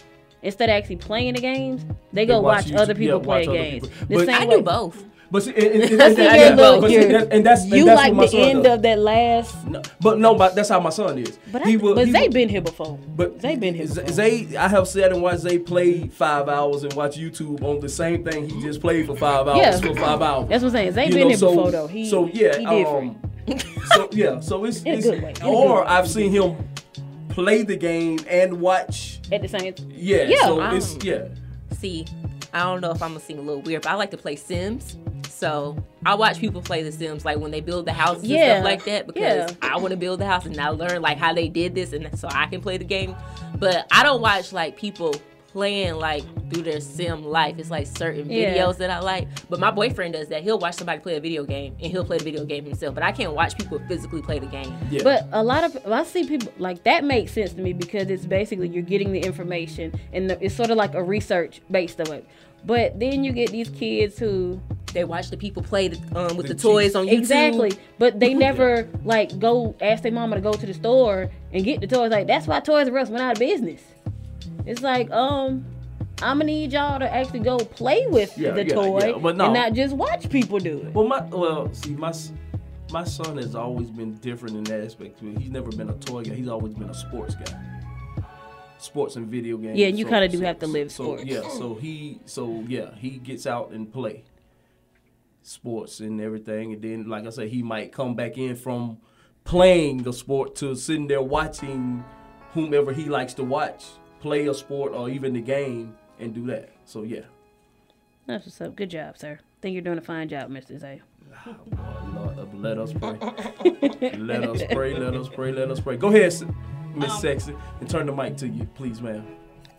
instead of actually playing the games, they go They watch watch, YouTube- other people yeah, play watch other games. people. The same I way- do both. But see, and, and, and, and- see and- your yeah, look, but see, you're- that- and that's and you that's like what my the son end does. of that last. But no, but that's how my son is. But, he I, will, but he they been here before. But they been here. Before. Zay, I have sat and watched Zay play five hours and watch YouTube on the same thing he just played for five hours Yeah. for five hours. That's what I'm saying. Zay You been know, here so- before though. He so yeah, he um, *laughs* so yeah, so it's, it's or. I've seen him play the game and watch. At the same. Yeah, Yeah. so it's yeah. See, I don't know if I'm gonna seem a little weird, but I like to play Sims. So I watch people play The Sims, like when they build the houses and stuff like that, because yeah. I want to build the house and I learn like how they did this, and so I can play the game. But I don't watch like people playing like through their sim life. It's like certain Yeah. videos that I like. But my boyfriend does that. He'll watch somebody play a video game and he'll play the video game himself. But I can't watch people physically play the game. But a lot of I see people like that makes sense to me because it's basically you're getting the information and the, it's sort of like a research based on it. But then you get these kids who they watch the people play the, um, with the, The toys on YouTube. Exactly, but they *laughs* never like go ask their mama to go to the store and get the toys. Like that's why Toys R Us went out of business. It's like um. I'm gonna need y'all to actually go play with Yeah, the yeah, toy yeah, but no. and not just watch people do it. Well, my well, see, my my son has always been different in that aspect. He's never been a toy guy. He's always been a sports guy. Sports and video games. Yeah, and you So- kinda do so- have to live so, sports. Yeah, so he, so yeah, he gets out and play sports and everything, and then, like I said, he might come back in from playing the sport to sitting there watching whomever he likes to watch play a sport or even the game and do that. So yeah. That's what's up. Good job, sir. think you're doing a fine job, Mr. Zay. Lord, *sighs* uh, let us pray. *laughs* let us pray. Let us pray. Let us pray. Go ahead, Miss Sexy, and turn the mic to you, please, ma'am.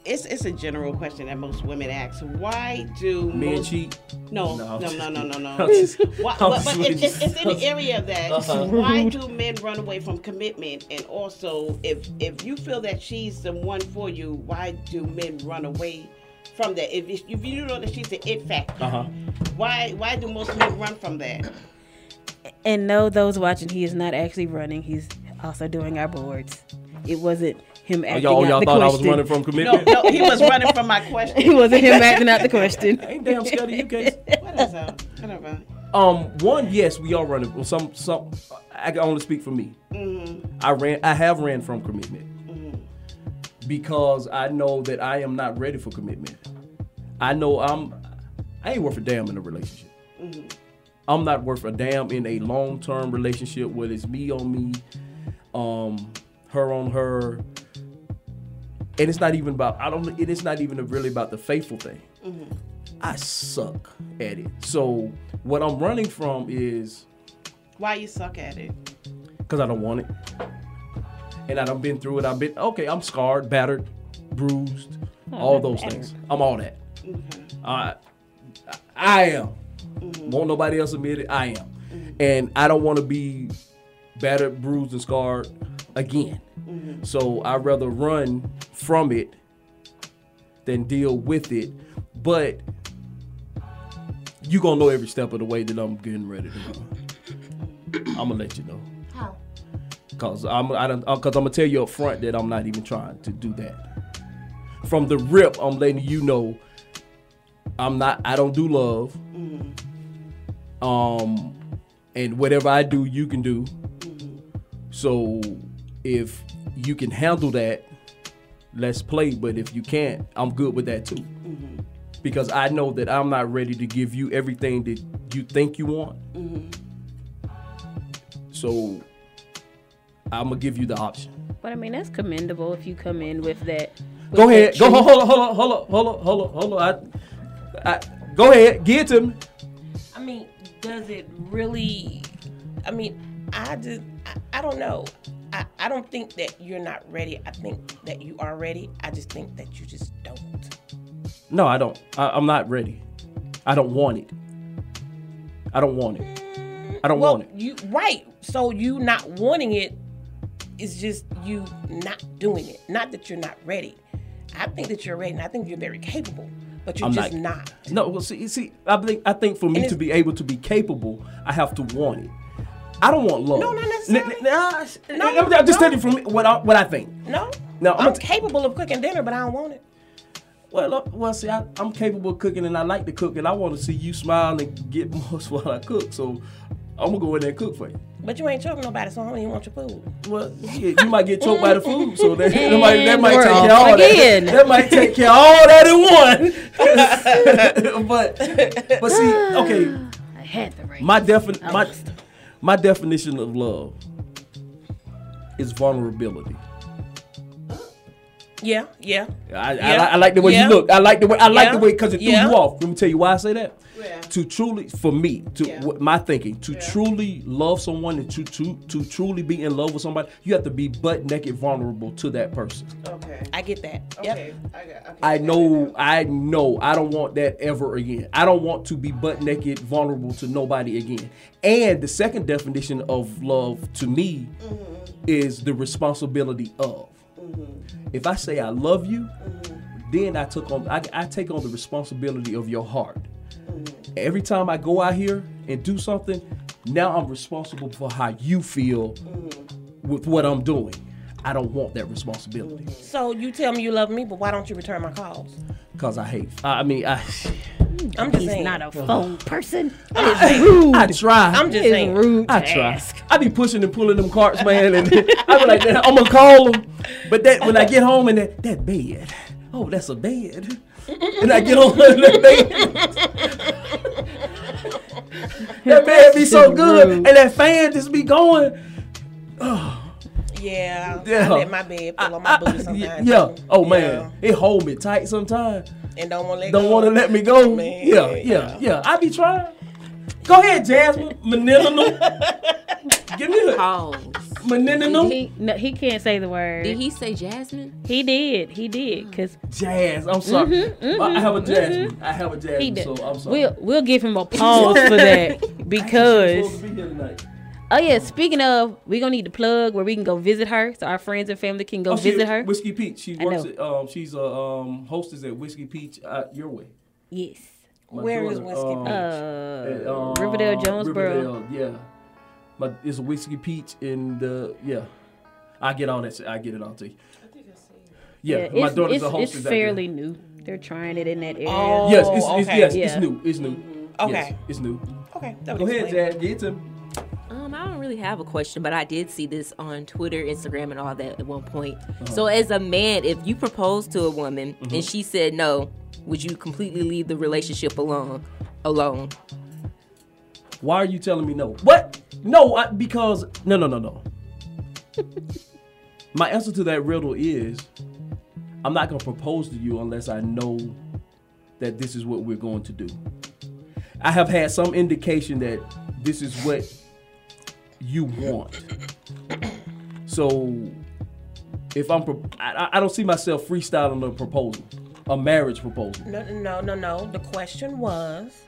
It's it's a general question that most women ask. Why do Men most, cheat? No, No, no, no, no, no, no, kidding. no. I'm just- Why, *laughs* but but with it's, it's, it's in the area of that. Uh-huh. Why do men run away from commitment? And also, if if you feel that she's the one for you, why do men run away from that? If, if you know that she's the it factor, Uh huh. why why do most men run from that? And no, those watching, he is not actually running. He's also doing our boards. It wasn't him acting y'all- out y'all the thought I was running from commitment? No, no, he was running from my question. *laughs* He wasn't him *laughs* acting out the question. *laughs* Ain't damn scared of you guys. Whatever, whatever. Um, one, yes, we are running. Well, some, some. I can only speak for me. Mhm. I ran. I have ran from commitment because I know that I am not ready for commitment. I know I'm. I ain't worth a damn in a relationship. Mhm. I'm not worth a damn in a long term relationship where it's me on me, um, her on her. And it's not even about I don't it is not even really about the faithful thing. Mm-hmm. I suck at it. So what I'm running from is Why you suck at it? because I don't want it. And I done been through it. I've been okay. I'm scarred, battered, bruised, Oh, all those battered. things. I'm all that. Mm-hmm. I, I am. Mm-hmm. Won't nobody else admit it. I am, and I don't want to be battered, bruised, and scarred again. Mm-hmm. So I'd rather run from it than deal with it. But you gonna know every step of the way that I'm getting ready to run. I'm gonna let you know. How? Cause I'm I don't uh, cause I'm gonna tell you up front that I'm not even trying to do that. From the rip, I'm letting you know I'm not I don't do love. Mm-hmm. Um and whatever I do you can do. Mm-hmm. So if you can handle that, let's play. But if you can't, I'm good with that too. Mm-hmm. Because I know that I'm not ready to give you everything that you think you want. Mm-hmm. So I'm gonna give you the option. But I mean, that's commendable if you come in with that. with Go that ahead. Go hold on, hold on, hold on, hold on, hold on, hold on. I, I, go ahead. Give it to me. I mean, does it really? I mean, I just, I, I don't know. I, I don't think that you're not ready. I think that you are ready. I just think that you just don't. No, I don't. I, I'm not ready. I don't want it. I don't want it. I don't well, want it. you right. So you not wanting it is just you not doing it. Not that you're not ready. I think that you're ready, and I think you're very capable, but you're I'm just not. not. No, well, see, see, I think I think for me to be able to be capable, I have to want it. I don't want love. No, not necessarily. N- n- nah, No, I'm I'm just no. telling you from me what I, what I think. No, No, I'm I'm a- capable of cooking dinner, but I don't want it. Well, well, see, I, I'm capable of cooking, and I like to cook, and I want to see you smile and get *laughs* more while I cook. So I'm gonna go in there and cook for you. But you ain't choking nobody, so I don't even want your food. Well, yeah, you might get choked by the food, so that, that *laughs* might, that might take care of all again. that. That might take care of all that in one. *laughs* but but see, okay, *sighs* I had the right. my defin I my lost. My definition of love is vulnerability. Yeah, yeah. I, I, Yeah. li- I like the way Yeah. you look. I like the way I like Yeah. the way because it threw Yeah. you off. Let me tell you why I say that. To truly, for me, to what my thinking, to truly love someone and to, to to truly be in love with somebody, you have to be butt naked, vulnerable to that person. Okay. I get that. Yep. I got. Okay. I know, I know, I don't want that ever again. I don't want to be butt naked, vulnerable to nobody again. And the second definition of love to me mm-hmm. is the responsibility of. Mm-hmm. If I say I love you, then I took on, I, I take on the responsibility of your heart. Every time I go out here and do something, now I'm responsible for how you feel with what I'm doing. I don't want that responsibility So you tell me you love me, but why don't you return my calls? because I hate. I mean, I. *laughs* I'm just He's saying. not a phone person. I'm just I. I try. I'm just It's saying. rude I to try. ask. I be pushing and pulling them carts, man, and *laughs* I be like, I'm gonna call them. But that when I get home and that that bed, oh, that's a bed. And I get home *laughs* and that bed, that bed be so good, and that fan just be going. Oh. Yeah, Yeah. I let my bed pull on my booty sometimes. Yeah. too. Oh man, it hold me tight sometimes. And don't want to let Don't go. want to let me go. Man, yeah, yeah, yeah. I be trying. Go ahead, Jasmine. Manila. *laughs* Give me a Pause. Manila. He, no, he can't say the word. Did he say Jasmine? He did. He did. Cause Jazz. I'm sorry. Mhm, mhm, I have a mhm. Jasmine. I have a he Jasmine. did. So I'm sorry. We'll we'll give him a *laughs* pause for that because. Supposed to be here tonight. Oh yeah. Speaking of, we gonna need to plug where we can go visit her, so our friends and family can go Oh, visit her. Whiskey Peach. She I works know. at um she's a um hostess at Whiskey Peach uh, your way. Yes. My Where is daughter, Whiskey um, Peach? at, Uh, um, Riverdale, Jonesboro. Riverdale, yeah. But it's a Whiskey Peach in the yeah. I get all that. I get it all to you. Yeah, my it's, daughter's it's, a hostess. It's fairly new. They're trying it in that area. Oh, Yes, it's, it's yes, Yeah. it's new. It's new. Okay. Yes, it's new. Okay. That Go would ahead, explain Get to really have a question, but I did see this on Twitter, Instagram, and all that at one point. Oh. So, as a man, if you propose to a woman and mm-hmm. she said no, would you completely leave the relationship alone? Alone? Why are you telling me no? What? No, I, because no, no, no, no. *laughs* My answer to that riddle is, I'm not gonna propose to you unless I know that this is what we're going to do. I have had some indication that this is what you want. So if I'm, I, I- I don't see myself freestyling a proposal, a marriage proposal. No, no, no, no. The question was,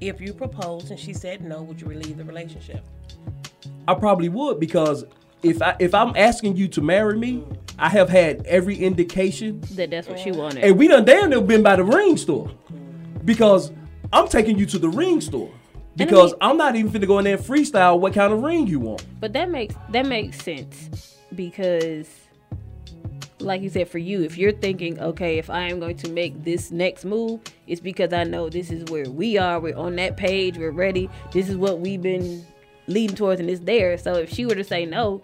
if you proposed and she said no, would you relieve the relationship? I probably would because if I if I'm asking you to marry me, I have had every indication That that's what she mm. wanted. And we done damn near been by the ring store. Because I'm taking you to the ring store. Because I'm not even finna go in there and freestyle what kind of ring you want. But that makes that makes sense because like you said for you if you're thinking okay if I am going to make this next move it's because I know this is where we are we're on that page we're ready this is what we've been leading towards and it's there. So if she were to say no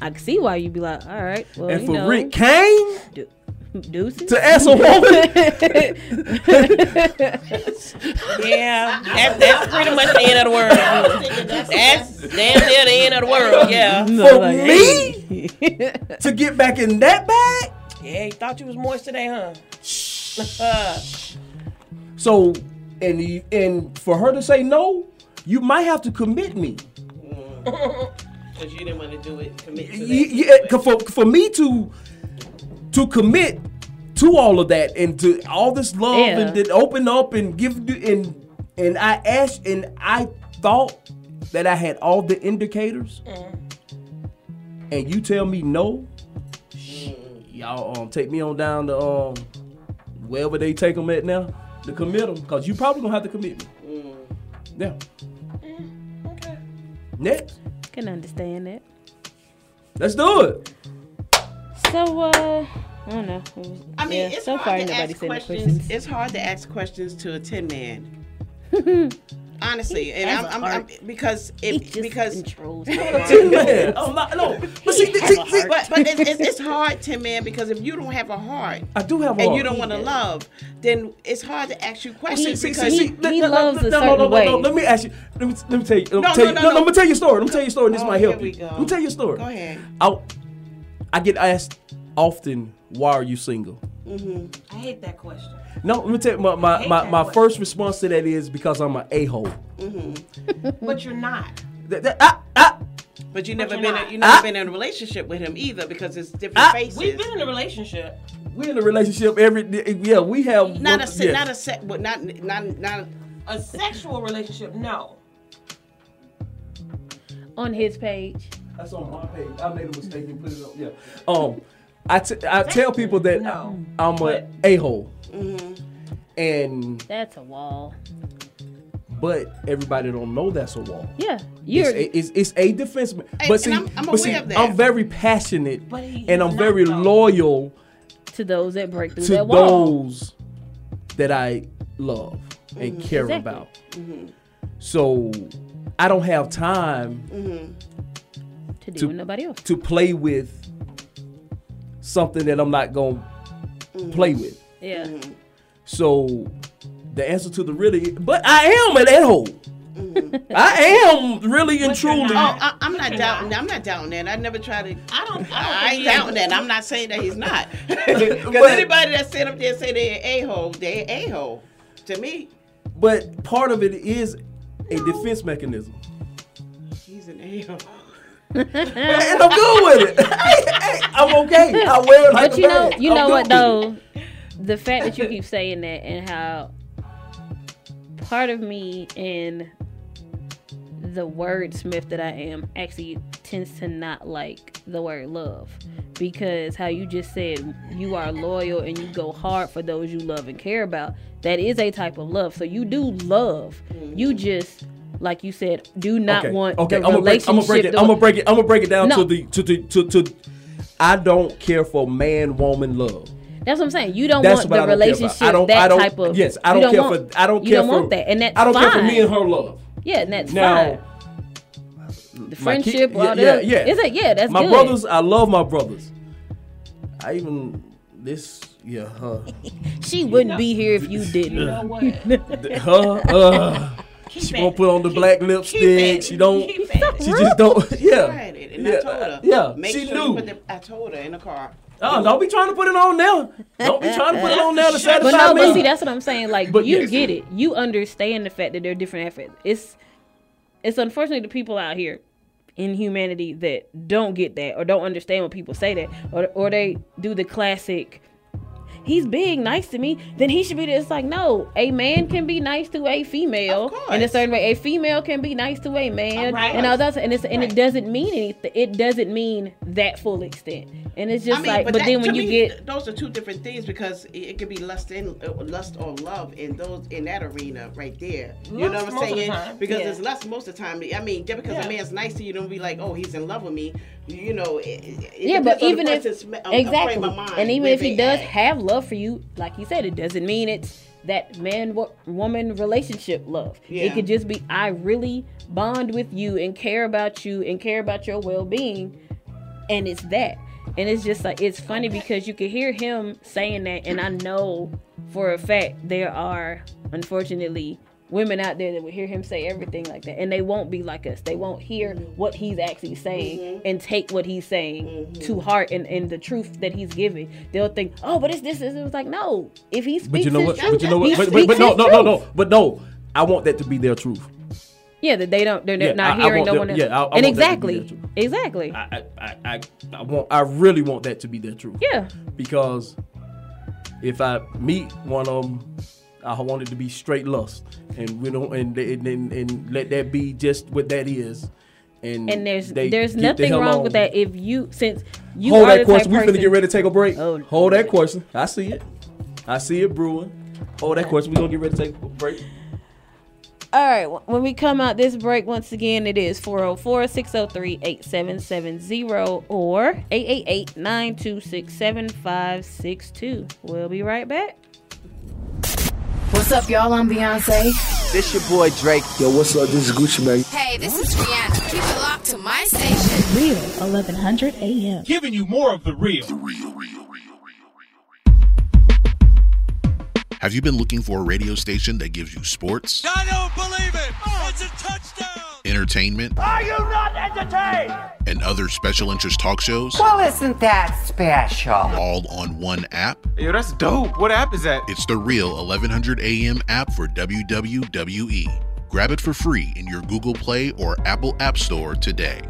I can see why you'd be like all right well and you for know, Rick Kane deuces to ask a woman? *laughs* Yeah, that, that's pretty much the end of the world. That's damn near the end of the world. Yeah. For me to get *laughs* back in that bag. Yeah, you thought you was moist today, huh? Uh. So and you, and for her to say no, you might have to commit me. *laughs* Because you didn't want to do it, commit to that. Y- yeah, eh, 'cause for for me to to commit to all of that and to all this love Yeah. and then open up and give and and I asked and I thought that I had all the indicators, and you tell me no. Y'all um, take me on down to um wherever they take them at now to commit them because you probably gonna have to commit me. Yeah. Next, can understand that let's do it. so uh I don't know was- I mean, yeah, it's so hard far to nobody ask questions. questions It's hard to ask questions to a tin man. *laughs* Honestly, and has I'm, a I'm, I'm heart. because He it just because controls *laughs* Tin. Man, oh, no, no. But see, see, see, but, but it's, it's, *laughs* it's hard, Tim Man, because if you don't have a heart I do have a and you don't want to love, then it's hard to ask you questions See, see, because see, he- let- he loves let- a no, no, certain no, no, way. no, Let me ask you. Let me let me tell you. Let me No, tell no, you. no, No, no. Let me tell you a story. Let me tell you a story. This Oh, might here help we you. Let me tell you a story. Go ahead. I I get asked often, "Why are you single?" I hate that question. No, let me tell you. My my, my, my first response to that is because I'm an a hole. But you're not. But you never you're been not. you never Ah. been in a relationship with him either because it's different Ah. faces. We've been in a relationship. We're in a relationship every. Yeah, we have. not a se- yeah. not a set, but not not not. A sexual relationship, no. on his page That's on my page. I made a mistake and put it up. Yeah. Um, I, t- I tell people that No. I'm a a hole, mm-hmm. and that's a wall but everybody don't know that's a wall. yeah you're It's a, it's, it's a defense. And- but see, I'm- I'm but see, aware of that. I'm very passionate But and I'm very though. loyal to those that break through to that wall those that I love and mm-hmm. care Exactly. about. Mm-hmm. So I don't have time to do to- with nobody else to play with something that I'm not going to play with. yeah mm-hmm. So the answer to the really, but I am an a-hole. Mm-hmm. I am really and truly. Oh, I, I'm not doubting. I'm not doubting that. I never try to. I don't. I, don't I ain't doubting that. I'm not saying that he's not. *laughs* Because anybody that sit up there and say they're a hole, they're a hole. To me, But part of it is a defense mechanism. he's an a hole. And I'm good with it. *laughs* Hey, hey, I'm okay. I wear it like but you know you I'm know what though the fact that you keep saying that and how part of me and the wordsmith that I am actually tends to not like the word love because how you just said you are loyal and you go hard for those you love and care about. That is a type of love. So you do love. You just like you said, do not okay. want Okay, the I'm gonna break. I'm gonna break it. I'm gonna break it. I'm gonna break it down No. to the to the to to. I don't care for man woman love. That's what I'm saying. You don't That's want the I don't care about. relationship I don't- that I don't- type of. yes, I you don't care want- for- I don't care you care don't for- want that, and that's I don't fine. care for me and her love. Yeah, and that's Now, fine. The My kid- friendship, all yeah, that. yeah, yeah. Is it? Yeah, that's my good. brothers. I love my brothers. I even this yeah her *laughs* She wouldn't be here if you *laughs* didn't. You know what? *laughs* her uh, she won't put on the black lipstick. She don't. Keep it. She just don't. Yeah. Tried it, and yeah. I told her. Yeah. Make she sure knew. you put the, I told her in the car. Oh, don't be trying to put it on now. Don't be trying to put it on now to But satisfy no, me. but see, that's what I'm saying. Like But you yes. get it. You understand the fact that they're different efforts. It's it's unfortunately the people out here in humanity that don't get that or don't understand when people say that or or they do the classic he's being nice to me, then he should be there. It's like, no, a man can be nice to a female in a certain way. A female can be nice to a man, Right. and all that. And it's and it doesn't mean anything. It doesn't mean that full extent. And it's just I mean, like, but, that- then when you me, get those are two different things because it, it could be lust in uh, lust or love in those in that arena right there. You know what I'm most of the saying? Because Yeah. it's lust most of the time. I mean, just because Yeah. a man's nice to you, don't be like, oh, he's in love with me. You know, it, it yeah, but depends on the even if exactly, frame of mind, and even if he does at. have love for you, like you said, it doesn't mean it's that man woman relationship love. It could just be I really bond with you and care about you and care about your well being, and it's that. And it's just like it's funny because you can hear him saying that, and I know for a fact there are unfortunately women out there that would hear him say everything like that, and they won't be like us. They won't hear what he's actually saying Mm-hmm. and take what he's saying to heart and, and the truth that he's giving. They'll think, oh, but it's this. Is it was like no. If he speaks, But you know what? truth, But you know what? But, but, but no, no, no, no. But no, I want that to be their truth. Yeah, that they don't. They're, they're Yeah, not I- I hearing want no them- one else. yeah, I- I and want that to be exactly, their truth. exactly. I, I, I, I want. I really want that to be their truth. Yeah. Because if I meet one of them, I want it to be straight lust, and we don't, and and, and, and let that be just what that is. And and there's there's the nothing hell wrong with that if you since you Hold that question. We type finna person, get ready to take a break. Oh, Hold that question. I see it. I see it brewing. Hold that question. We gonna get ready to take a break. All right, when we come out this break, once again, it is 404 603 8770 or 888 926 7562. We'll be right back. What's up, y'all? I'm Beyonce. This your boy Drake. Yo, what's up? This is Gucci Mane. Hey, this is Rihanna. Keep it locked to my station. Real 1100 AM. Giving you more of the real. Have you been looking for a radio station that gives you sports, I don't believe it. It's a touchdown. Entertainment, Are you not entertained? and other special interest talk shows? Well, isn't that special? All on one app? Yo, that's dope. What app is that? It's the real 1100 AM app for WWE. Grab it for free in your Google Play or Apple App Store today.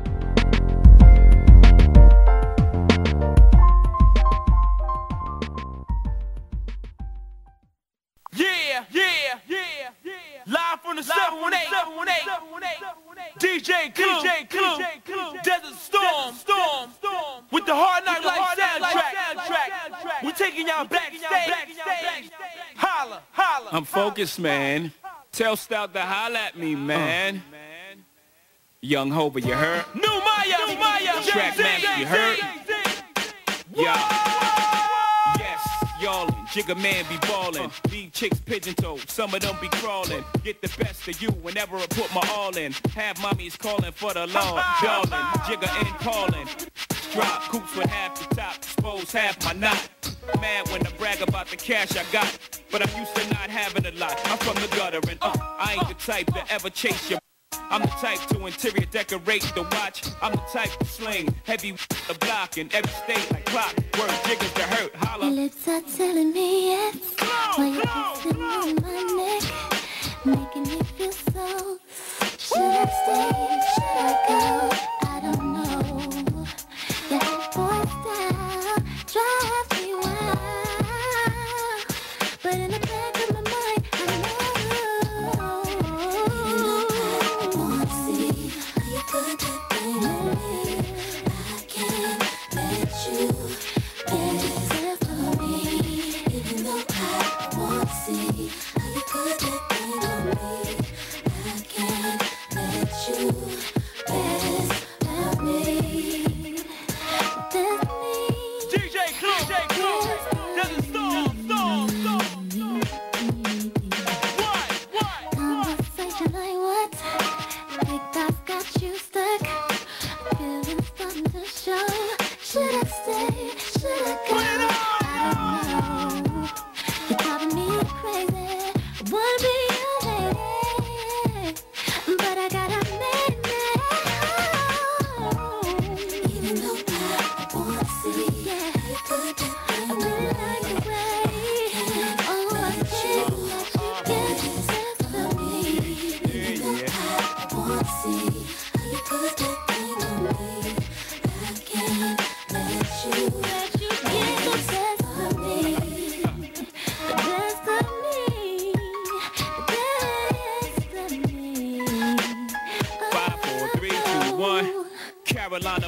718, DJ Clue, DJ Clue, Desert Storm, Storm, Storm, with the Hard Knock Life soundtrack. We're taking y'all backstage. Holla, holla. I'm focused, man. Tell Stout to holla at me, uh. man. Young Hova, you heard? New Maya, New Maya, Track master, you heard? Yeah. Yes, y'allin'. Jigga man be ballin'. These chicks pigeon toed. Some of them be crawlin'. Get the best of you whenever I put my all in. Have mommies callin' for the law. *laughs* Darling, Jigga and callin'. Drop coops with half the top. Expose half my knot. Mad when I brag about the cash I got. But I'm used to not having a lot. I'm from the gutter and uh, I ain't the type to ever chase your I'm the type to interior decorate the watch. I'm the type to sling heavy the block in every state like clock. Word jiggers to hurt, holla. Lips are telling me yes. While you're kissing on my neck, making me feel so. Should I stay? Should I go? I don't know. Your boy style drives me wild,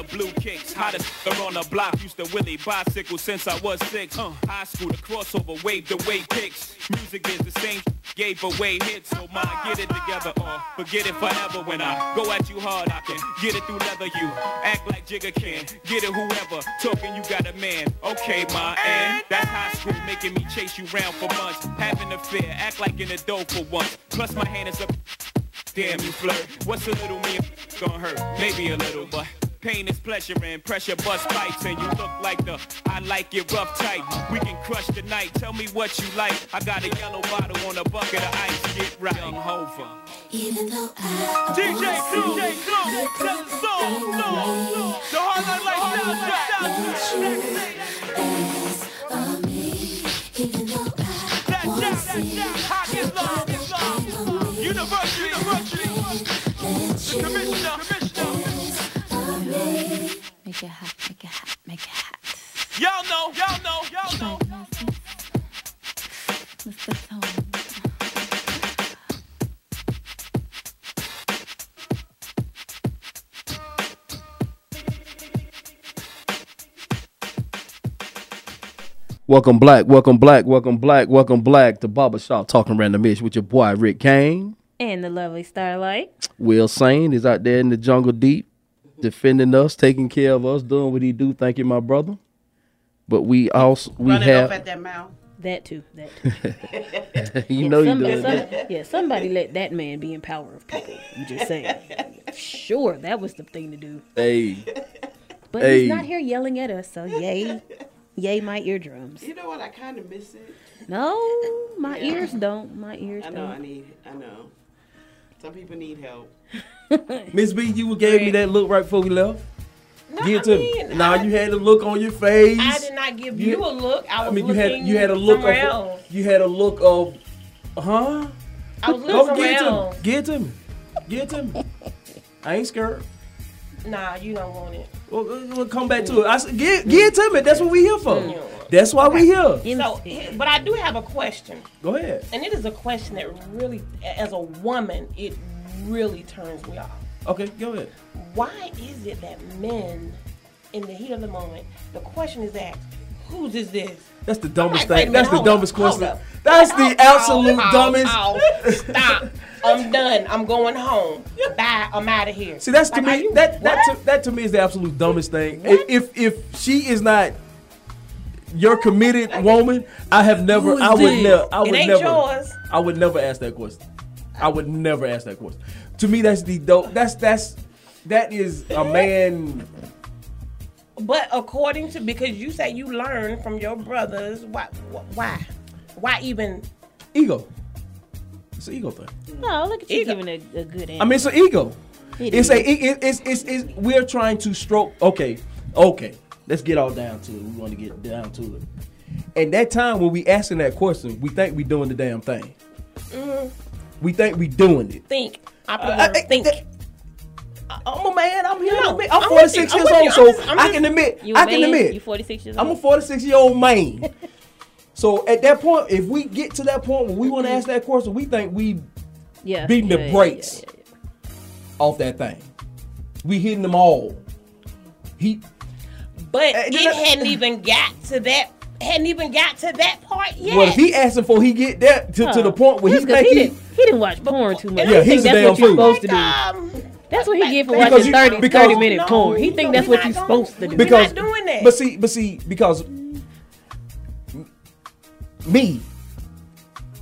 blue kicks. Hottest on the block. Used to Willie bicycle since I was six. Uh, high school, the crossover, wave the way kicks. Music is the same. Gave away hits, so my get it together or forget it forever. When I go at you hard, I can get it through leather. You act like Jigga can, get it whoever. Talking, you got a man. Okay, my and that's high school, making me chase you round for months. Having a fear, act like an adult for once. Plus my hand is up. Damn, you flirt. What's a little me gonna hurt? Maybe a little, but pain is pleasure and pressure bust pipes. And you look like the I like it rough type. We can crush the night. Tell me what you like. I got a yellow bottle on a bucket of ice. Get right. Young Hova. Even though I DJ Clue, DJ Clue, tell the song, song, the hard night lifestyle. University, University, the commissioner, commissioner. Make it hot, make it hot, make it hot. Y'all know, y'all know, y'all know. Mr. Tone. Welcome black, welcome black, welcome black, welcome black to Barber Shop Talking Random Ish with your boy Rick Kane. And the lovely Starlight. Will Sane is out there in the jungle deep, defending us, taking care of us, doing what he do. Thank you, my brother. But we also we Running have off at that mouth. That too. That too. *laughs* you Yeah, know you somebody, doing some- that. Yeah, somebody let that man be in power of people. I'm just saying. sure, that was the thing to do. Hey, But Hey. he's not here yelling at us, so yay. Yay my eardrums. You know what? I kind of miss it. No, my Yeah. ears don't. My ears I know. I don't. need. I know. Some people need help. *laughs* Miss B, you gave me that look right before we left. Give it to I me. mean, Now you had a look on your face. I did not give you, a look. I was I mean, you had you had a look of else. you had a look of, huh? I was looking Go somewhere give it to me. Give it to me. Give it to me. I ain't scared. Nah, you don't want it. We'll, uh, uh, we'll come back to it. I said, give, give it to me. That's what we here for. Mm. That's why we here. So, but I do have a question, Go ahead. and it is a question that really, as a woman, it really turns me off. Okay, go ahead. Why is it that men, in the heat of the moment, the question is asked, "Whose is this?" That's the dumbest Like, thing. That's the up, dumbest question. That's the absolute dumbest. Stop. I'm done. I'm going home. Bye. I'm out of here. See, that's to Like, me you- that that to, that to me is the absolute dumbest thing. If, if if she is not your committed woman, I have never. Who is I would never. I would never. I would never ask that question. I would never ask that question. To me, that's the dope. That's that's that is a man. But according to because you say you learned from your brothers, why? Why? Why even? Ego. It's an ego thing. No, look at you Ego. giving a, a good answer. I mean, it's an ego. It it's a. is. It, it's, it's it's we're trying to stroke. Okay, okay. Let's get all down to it. We want to get down to it. At that time when we asking that question, we think we doing the damn thing. Mm, We think we doing it. think. I, put uh, I think. Th- I'm a man. I'm here. No. I'm, I'm 46 with you. years old, so just- I can admit. I can man? admit. You 46 years old. I'm a 46 year old man. *laughs* so at that point, if we get to that point where we want to ask that question, we think we yeah, beating yeah, the yeah, brakes off that thing. We hitting them all. He. But it I- hadn't even got to that. Hadn't even got to that part yet. Well, if he asking for he get that to, to the point where he's That's 'cause think he, he, didn't, he didn't watch porn too much. Yeah, he he's think a that's what damn you're fool. supposed to do. Um, That's what he get for Because watching you- 30, because- 30 minute No, porn. He no, think that's what you're supposed to do. because not doing that. But see, but see, because me,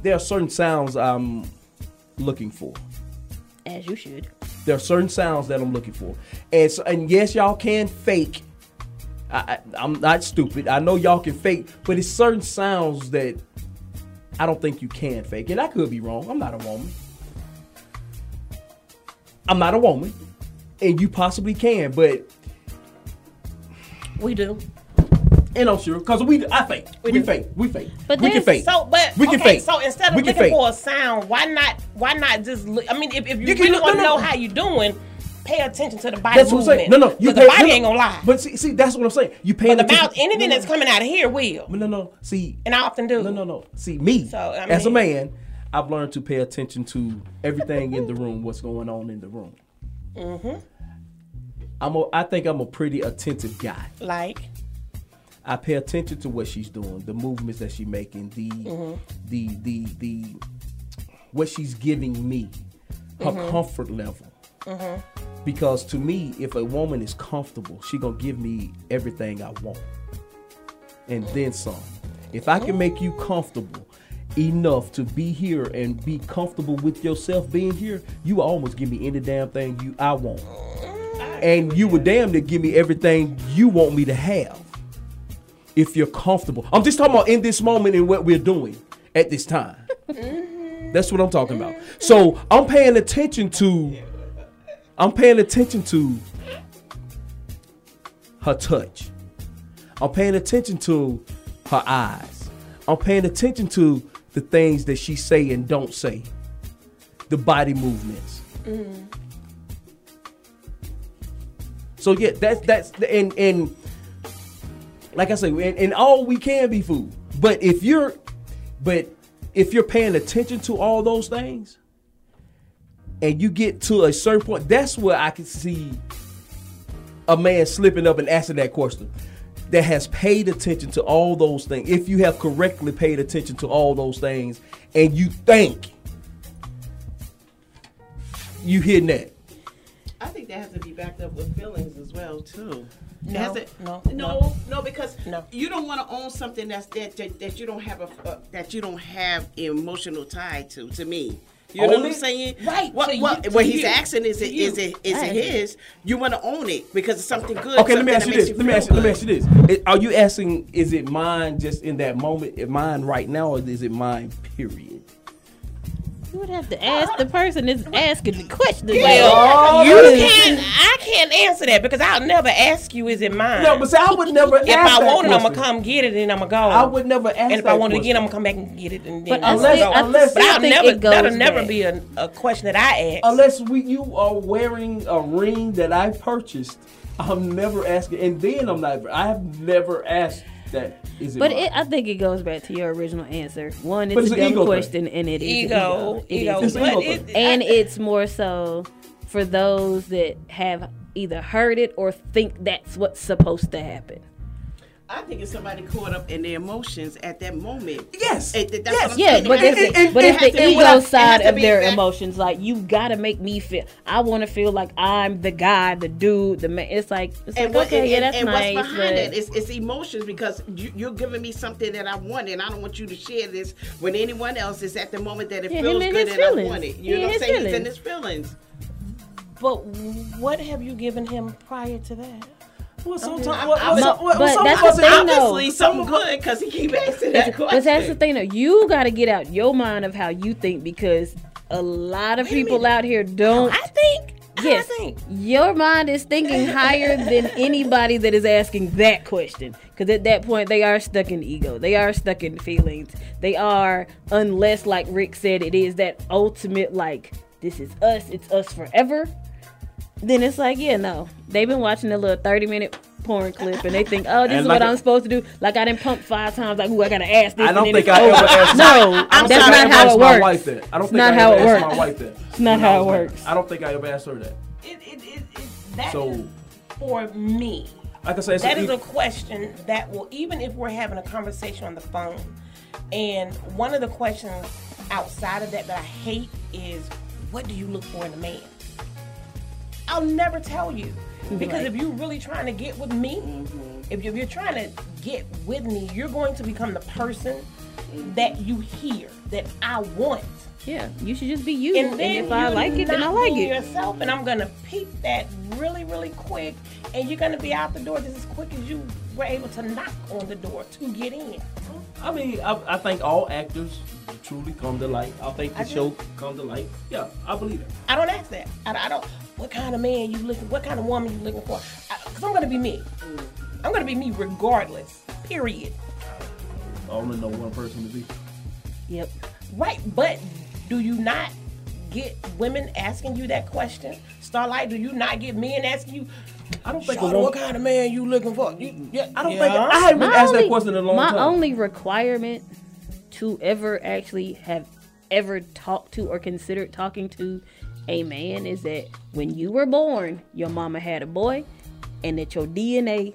there are certain sounds I'm looking for. As you should. There are certain sounds that I'm looking for, and so, and yes, y'all can fake. I, I'm not stupid. I know y'all can fake, but it's certain sounds that I don't think you can fake, and I could be wrong. I'm not a woman. I'm not a woman, and you possibly can, but we do. And I'm sure because we I fake. We, do. fake. We fake. But we can fake. So, but we can okay, fake. So instead of we looking fake. for a sound, why not? Why not just? Look, I mean, if, if you, You really want to no, no. know how you doing, pay attention to the body That's what I'm saying. movement. No, no, you pay, the body no, no. ain't gonna lie. But see, see, that's what I'm saying. You pay But the attention. mouth, anything that's coming out of here will. No, no, no. See, and I often do. No, no, no. See, me So, I mean, as a man, I've learned to pay attention to everything in the room, what's going on in the room. Mm-hmm. I'm a, I think I'm a pretty attentive guy. Like, I pay attention to what she's doing, the movements that she's making, the Mhm. the the the what she's giving me, her Mhm. comfort level. Mhm. Because to me, if a woman is comfortable, she gonna give me everything I want, and then some. If I can make you comfortable enough to be here and be comfortable with yourself being here, you will almost give me any damn thing you I want, and you would damn near give me everything you want me to have. If you're comfortable, I'm just talking about in this moment and what we're doing at this time. That's what I'm talking about. So I'm paying attention to. I'm paying attention to her touch. I'm paying attention to her eyes. I'm paying attention to the things that she say and don't say. The body movements. Mm-hmm. So yeah, that's that's the, and and like I say, and, and all we can be food. But if you're, but if you're paying attention to all those things, and you get to a certain point, that's where I can see a man slipping up and asking that question. That has paid attention to all those things. If you have correctly paid attention to all those things, and you think you hitting that, I think that has to be backed up with feelings as well too. No, has to- no, no, no. no, because No. you don't want to own something that's that, that that you don't have a uh, that you don't have emotional tie to. To me, you know what I'm saying? Right, What, to what, you- what to he's you. asking is it To is you. it is it his? You want to own it because it's something good. Okay, let me ask you this. makes Let me ask you. feel Let me ask you this. It- Are you asking? Is it mine just in that moment? Is mine right now, or is it mine? Period. You would have to ask the person that's asking the question. Well, Well, you can't. I can't answer that because I'll never ask you, "Is it mine?" No, but see, I would never If I that want it, I'm gonna come get it and I'm gonna go. I would never ask And if I that want it again. I'm gonna come back and get it and But then I Unless- go. still- I unless- but I'll never. That'll never be a, a question that I ask. Unless we you are wearing a ring that I purchased, I'm never asking, and then I'm not. I have never asked that. Is it? But it, I think it goes back to your original answer. One, it's, it's a an dumb ego thing. question, and it is an Ego, ego, an It's ego it, thing. and it's more so for those that have either heard it or think that's what's supposed to happen. I think it's somebody caught up in their emotions at that moment. Yes. It- that's Yes. what I'm Yeah, saying. but It has it's to- the, but it's has the ego it side of their that- emotions. Like you gotta make me feel. I want to feel like I'm the guy, the dude, the man. It's like it's and like what, okay, and, yeah, and- that's and nice. what's behind but- it? It's, it's emotions because you, you're giving me something that I want, and I don't want you to share this with anyone else. It's at the moment that it Yeah, feels him and good his and I want it. He You know and what I'm his saying? He's in his feelings. But what have you given him prior to that? Well, sometimes, I- well, I- well, but- some- well, but some that's of the thing, though. Obviously, something good because he keep asking that But question. that's the thing, though. You got to get out your mind of how you think because a lot of people out here don't. I think. Yes, I think. your mind is thinking higher than *laughs* anybody that is asking that question. Because at that point, they are stuck in ego. They are stuck in feelings. They are, unless, like Rick said, it is that ultimate, like, this is us, it's us forever. Then it's like, yeah, no. They've been watching a little 30 minute porn clip and they think, oh, this And is like what a- I'm supposed to do. Like, I didn't pump five times, like, ooh, I got to ask this. I don't and then think it's I ever asked. No, I don't that's think not how asked it my works. wife that. I don't It's think not I how ever it works. my wife that. It's not how it was married. works. I don't think I ever asked her that. It, it, it, it, that So- is for me. Like I say, it's That a- is a question that will, even if we're having a conversation on the phone, and one of the questions outside of that that I hate is, what do you look for in a man? I'll never tell you. Because Right. if you're really trying to get with me, mm-hmm. if you're, if you're trying to get with me, you're going to become the person that you hear, that I want. Yeah, you should just be you. And, then if I like it, then I like it. yourself, and I'm gonna peep that really, really quick, and you're gonna be out the door just as quick as you were able to knock on the door to get in. I mean, I, I think all actors truly come to light. I think the I do. show come to light. Yeah, I believe it. I don't ask that. I, I don't. What kind of man you looking? What kind of woman you looking for? Because I'm gonna be me. Mm. I'm gonna be me regardless. Period. I only know one person to be. Yep. Right, but do you not get women asking you that question? Starlight, do you not get men asking you? I don't think a Shawty, woman- what kind of man you looking for? You, yeah, I don't yeah. think I haven't been My asked that question in a long my time. only requirement to ever actually have ever talked to or considered talking to a man is that when you were born, your mama had a boy, and that your DNA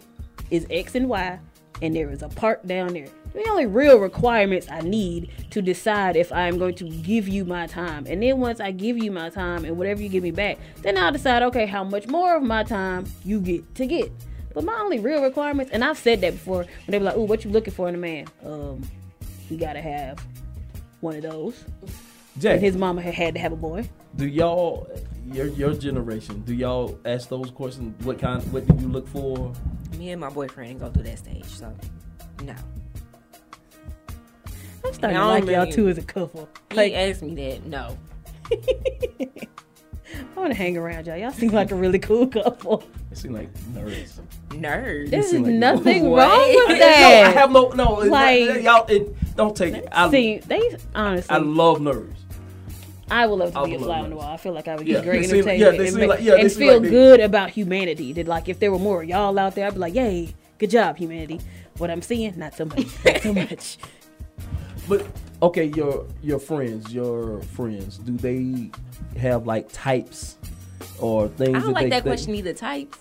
is X and Y, and there is a part down there. The only real requirements I need to decide if I'm going to give you my time. And then once I give you my time and whatever you give me back, then I'll decide, okay, how much more of my time you get to get. But my only real requirements, and I've said that before, when they be like, "Ooh, what you looking for in a man?" Um, you gotta have one of those. Jay. And his mama had had to have a boy. Do y'all, your your generation, do y'all ask those questions? What kind? What do you look for? Me and my boyfriend ain't go through that stage, so no. I'm starting to like don't y'all really- too as a couple. He Like, asked me that. No. *laughs* I want to hang around y'all. Y'all seem like a really cool couple. It seem like nerds. Nerds. There's seem like- nothing What? wrong with *laughs* No, that. I have no no. it's not- Like- y'all, it, don't take it. I, See, they honestly, I love nerds. I would love to I be a fly on the wall. I feel like I would Yeah, get great they seem entertainment yeah, they and, seem make- like- yeah, and seem feel like they- good about humanity. That like if there were more of y'all out there, I'd be like, yay, good job, humanity. What I'm seeing, not so much, not so *laughs* much. But okay, your your friends, your friends, do they have like types or things? I don't like they, that they- question either. Types.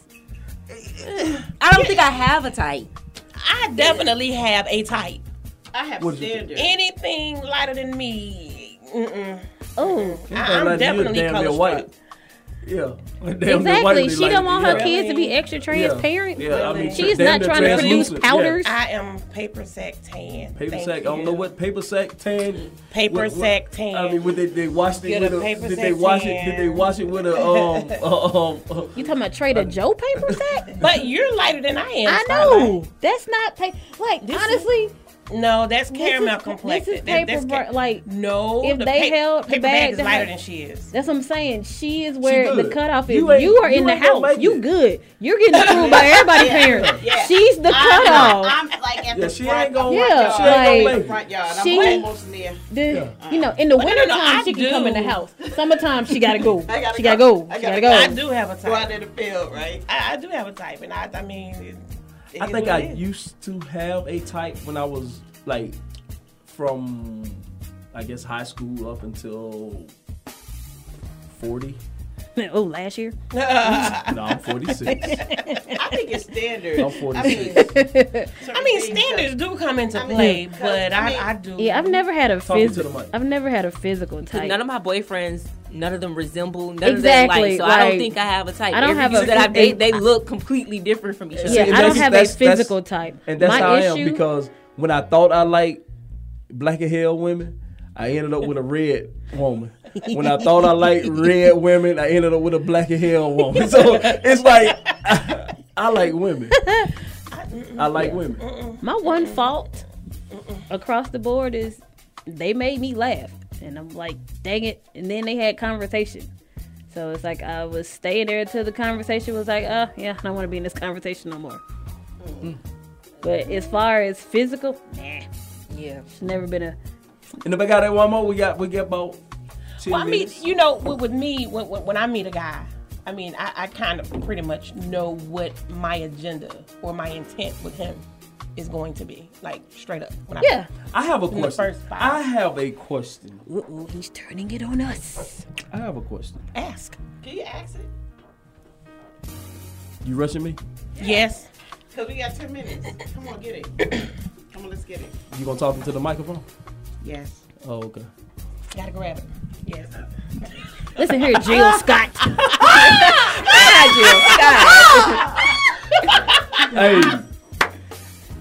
I don't think I have a type. I definitely have a type. I have What did you think? standards. Anything lighter than me, mm-mm. Oh, I- like I'm definitely color white. Struck. Yeah, Damn exactly. She like don't it. want her Yeah. kids to be extra transparent. Yeah, I mean, she's damn not trying to produce translucent, yeah. powders. I am paper sack tan. Paper Thank sack. I don't know what paper sack tan. Paper what- what- sack tan. I mean, would they they washed it Get with a a? paper Did they wash it? Did they wash it with a *laughs* um uh, um? uh, You talking about Trader Joe paper sack? But you're lighter than I am. I Starlight. know. That's not paper. Like honestly, No, that's caramel is- complected. This is paper. that's bra- like no, if the they pa- held the paper bag bag is lighter have- than she is. That's what I'm saying. She is where the cutoff is. You You, ain't- are in the house. You good. You're getting approved by *laughs* everybody's parents. Yeah. She's the I'm- cutoff. I'm, like at Yeah, the she front, ain't gonna- front Yeah, yard. she ain't gonna like- make it. front yard. I'm She- almost there. The, you know, in the But no, no, wintertime, no, I she can come in the do. house. Summertime, she gotta go. *laughs* Gotta she gotta go. go. I gotta gotta go. go. I do have a type. Go out type. in the field, right? I, I do have a type, and I, I mean, it, it I think I used to have a type when I was like from I guess high school up until forty. *laughs* oh, last year. *laughs* No, I'm forty six. *laughs* I think it's standard. I'm I 46. mean, I mean, standards do come into I mean, play, but I I, mean- I, do. Yeah, I've never had a Talking to the physical. I've never had a physical type. None of my boyfriends, none of them resemble. None Exactly, of them like. So I don't think I have a type. I don't Every have a that I phys- date. They look completely different from each other. Yeah, and I don't have a physical type. And that's My how I am because when I thought I liked black and hair women, I ended up with a red woman. When I thought I liked red women, I ended up with a black and hair woman. So it's like I, like women. I like women. my one fault across the board is they made me laugh, and I'm like, dang it. And then they had conversation. So it's like I was staying there until the conversation was like, oh yeah, I don't want to be in this conversation no more. But as far as physical, nah, Yeah. it's never been a. And if I got that one more, we got we got about. 10 Well, I mean, you know, with, with me, when, when, when I meet a guy, I mean, I, I kind of pretty much know what my agenda or my intent with him is going to be, like straight up. When I Yeah. I have a question. first. I have a question. Uh-oh, he's turning it on us. I have a question. ask. Can you ask it? You rushing me? Yes. Because we got 10 minutes. Come on, get it. *coughs* Come on, let's get it. You gonna talk into the microphone? Yes. Oh, okay. Gotta grab it. Yes. Listen here, *laughs* Jill Scott. *laughs* hey.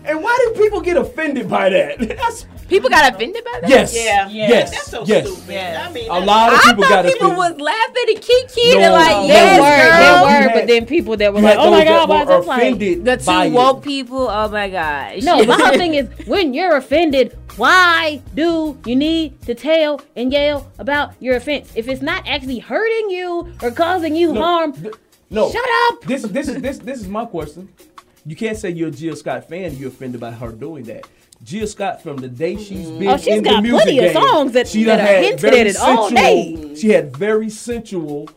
And why do people get offended by that? That's, People got offended by that. yes. Yeah. Yes. That's so yes. stupid. Yes. I mean, A lot of I people thought got people offended. was laughing and kiki No, and like, no. They yes, were, girl. they were, had- but then people that were like, "Oh my those god, that why were that's like." offended The by two it. woke people. Oh my god. No, my whole thing is when you're offended, why do you need to tell and yell about your offense? If it's not actually hurting you or causing you No, harm, th- no. shut up. This this is this this is my question. You can't say you're a Jill Scott fan and you're offended by her doing that. Jill Scott, from the day she's been Oh, she's in the got music plenty of game, songs that- she that had hinted at it all sensual- day. She had very sensual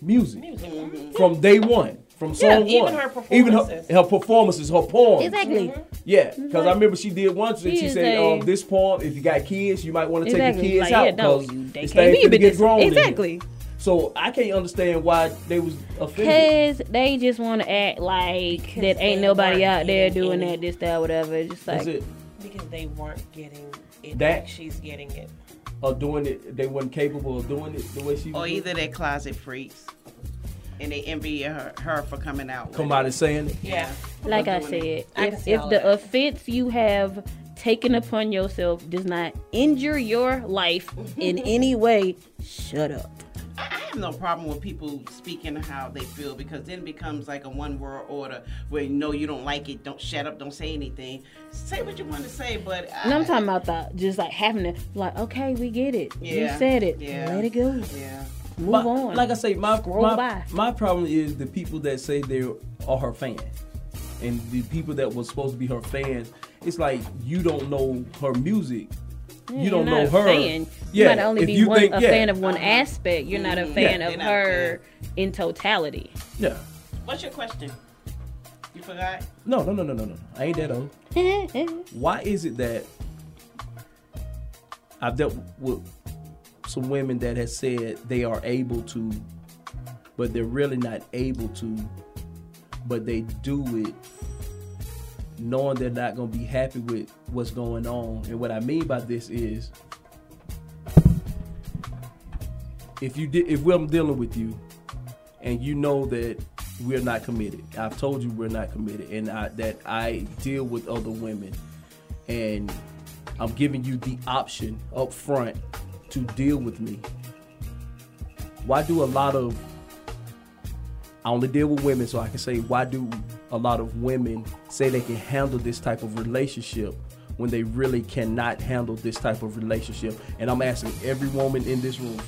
music mm-hmm. from day one, from song even one. her even her, performances. her performances, her poems. Exactly. Yeah, because I remember she did once and She she said, a- um, "This poem, if you got kids, you might want to take Exactly. your kids Like, out yeah, no, because you- they this can't thing be get grown. Exactly. So I can't understand why they was offended. Cause they just want to act like that ain't nobody out there doing any- that, this, that, whatever. It's just like it. Because they weren't getting it That- like she's getting it. Or doing it, they weren't capable of doing it the way she was. Or doing either they're closet freaks, and they envy her, her for coming out. with come it. out and saying it. Yeah. like I said, it. If, see if the that. offense you have taken upon yourself does not injure your life in *laughs* any way, shut up. I I have no problem with people speaking how they feel because then it becomes like a one world order where you know you don't like it, don't shut up, don't say anything. Say what you want to say, but I, And I'm talking about the just like having to like, okay, we get it. You said it. Yeah. Let it go. Yeah. Move My- on. Like I say, my Scroll my, by. my problem is the people that say they are her fans, and the people that was supposed to be her fans. It's like you don't know her music. Yeah, you don't know her. Fan. You might only be one, think- a yeah. fan of one uh-huh. aspect. You're not a fan Yeah. of her in totality. Yeah. What's your question? You forgot? No, no, no, no, no, no. I ain't that old. *laughs* Why is it that I've dealt with some women that have said they are able to, but they're really not able to, but they do it knowing they're not going to be happy with what's going on. And what I mean by this is if you did if I'm dealing with you and you know that we're not committed. I've told you we're not committed, and I, that I deal with other women, and I'm giving you the option up front to deal with me. Why do a lot of I only deal with women, so I can say why do a lot of women say they can handle this type of relationship when they really cannot handle this type of relationship? And I'm asking every woman in this room.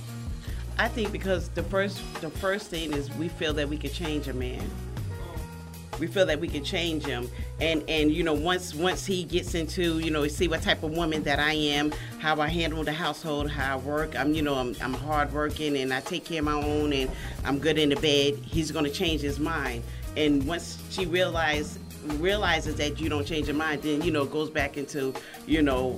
I think because the first the first thing is we feel that we can change a man. We feel that we can change him, and and you know once once he gets into you know see what type of woman that I am, how I handle the household, how I work. I'm you know I'm I'm hardworking and I take care of my own, and I'm good in the bed. He's gonna change his mind, and once she realizes realizes that you don't change your mind, then you know goes back into you know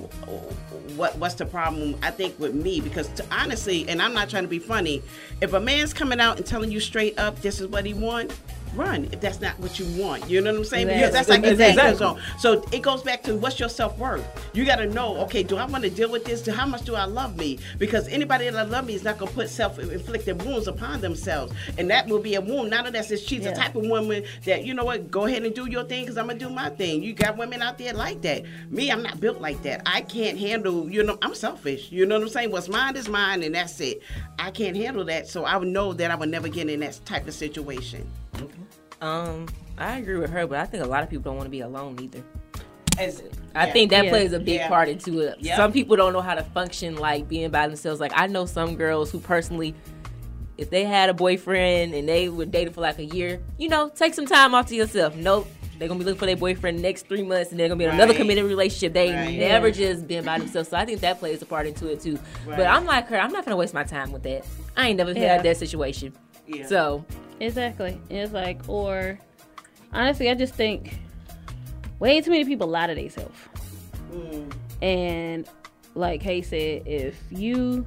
what what's the problem? I think with me because to, honestly, and I'm not trying to be funny, if a man's coming out and telling you straight up this is what he want. Run if that's not what you want. You know what I'm saying? Because that's like Exactly. Exactly. So it goes back to what's your self worth. You got to know, okay, do I want to deal with this? How much do I love me? Because anybody that love me is not gonna put self inflicted wounds upon themselves, and that will be a wound. Not unless it's she's the type of woman that you know what, go ahead and do your thing, because I'm gonna do my thing. You got women out there like that. Me, I'm not built like that. I can't handle. You know, I'm selfish. You know what I'm saying? What's mine is mine, and that's it. I can't handle that, so I would know that I would never get in that type of situation. Um, I agree with her, but I think a lot of people don't want to be alone either. As, I yeah. think that Yeah. plays a big Yeah. part into it. Yep. Some people don't know how to function like being by themselves. Like I know some girls who personally, if they had a boyfriend and they were dating for like a year, you know, take some time off to yourself. Nope. They're gonna be looking for their boyfriend next three months, and they're gonna be in another committed relationship. They Right. never Yeah. just been by themselves. So I think that plays a part into it too. But I'm like her. I'm not gonna waste my time with that. I ain't never Yeah. had that situation. Yeah. So Exactly. It's like, or honestly, I just think way too many people lie to themselves. Mm. And like Hay said, if you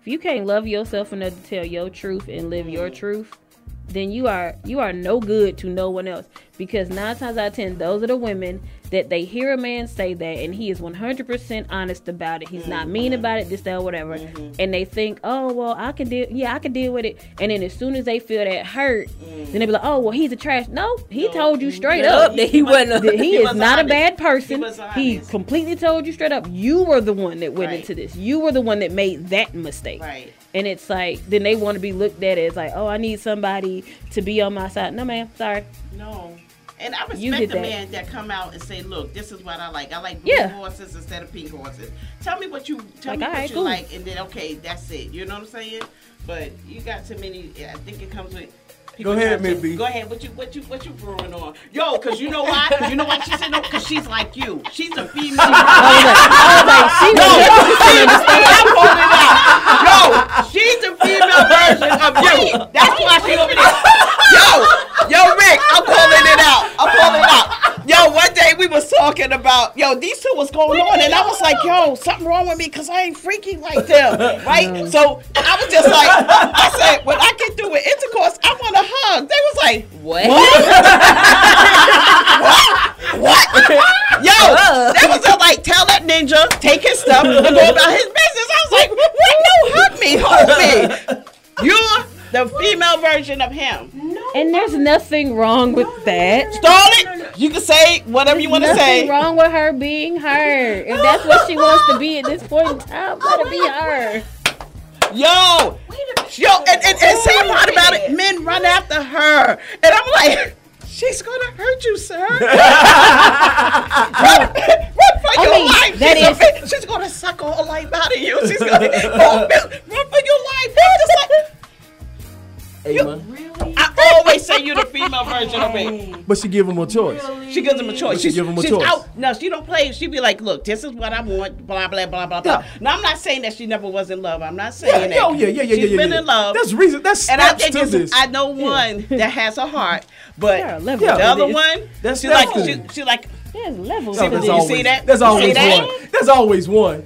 if you can't love yourself enough to tell your truth and live your truth, then you are you are no good to no one else. Because nine times out of ten, those are the women that they hear a man say that and he is 100% honest about it. He's not mean about it, this, that, whatever. And they think, oh, well, I can deal, yeah, I can deal with it. And then as soon as they feel that hurt, then they be like, oh, well, he's a trash. No, he told you straight No, up that he wasn't- that *laughs* he, he is was not a bad person. He He completely told you straight up. You were the one that went Right. into this. You were the one that made that mistake. Right. And it's like, then they want to be looked at as like, oh, I need somebody to be on my side. No, ma'am, sorry. No. And I respect the that. man that come out and say, "Look, this is what I like. I like blue Yeah. horses instead of pink horses. Tell me what you tell Like, me what right, you cool. like, and then okay, that's it. You know what I'm saying? But you got too many. I think it comes with. People Go ahead, have to- Miss B. Go ahead. What you what you what you brewing on? Yo, cause you know why? Cause you know why she said no? Cause she's like you. She's a female. I was like, she no, was she, I'm calling it. Yo, she's a female version of you. That's why she over there. Yo, yo, Rick, I'm calling it out. I'm calling it out. Yo, one day we was talking about, yo, these two was going on, and I was like, yo, something wrong with me because I ain't freaky like them, right? So I was just like, I said, when I get through with intercourse, I want a hug. They was like, What? what? *laughs* what? Yo, they was just like, tell that ninja, take his stuff, and go about his business. I was like, what? No, hug me, hold me. *laughs* You're the female version of him. And there's nothing wrong with that. Stall it. You can say whatever you want to say. Nothing say. wrong with her being her. If that's what she wants to be at this point in time, let her be her. Yo, yo, and, and, and say part about it. Men run after her, and I'm like, she's gonna hurt you, sir. *laughs* *laughs* run, run for I your mean, life. that she's, a- she's gonna suck all life out of you. She's gonna *laughs* oh, run for your life. Just like, Hey, man. I always say you're the female version of me. But she give him a choice. She gives him a choice. But she She's, give him a choice. out. No, she don't play. She be like, look, this is what I want. Blah blah blah blah blah. Now I'm not saying that she never was in love. I'm not saying Yeah, that. oh, yeah, yeah, yeah, She's yeah, been yeah. in love. That's reason. That's and I think to this, this. I know one that has a heart, but There are the other this. one, That's she's like, she, to she like. There's levels No, there's this. always, see that? There's You always see that? one. There's always one.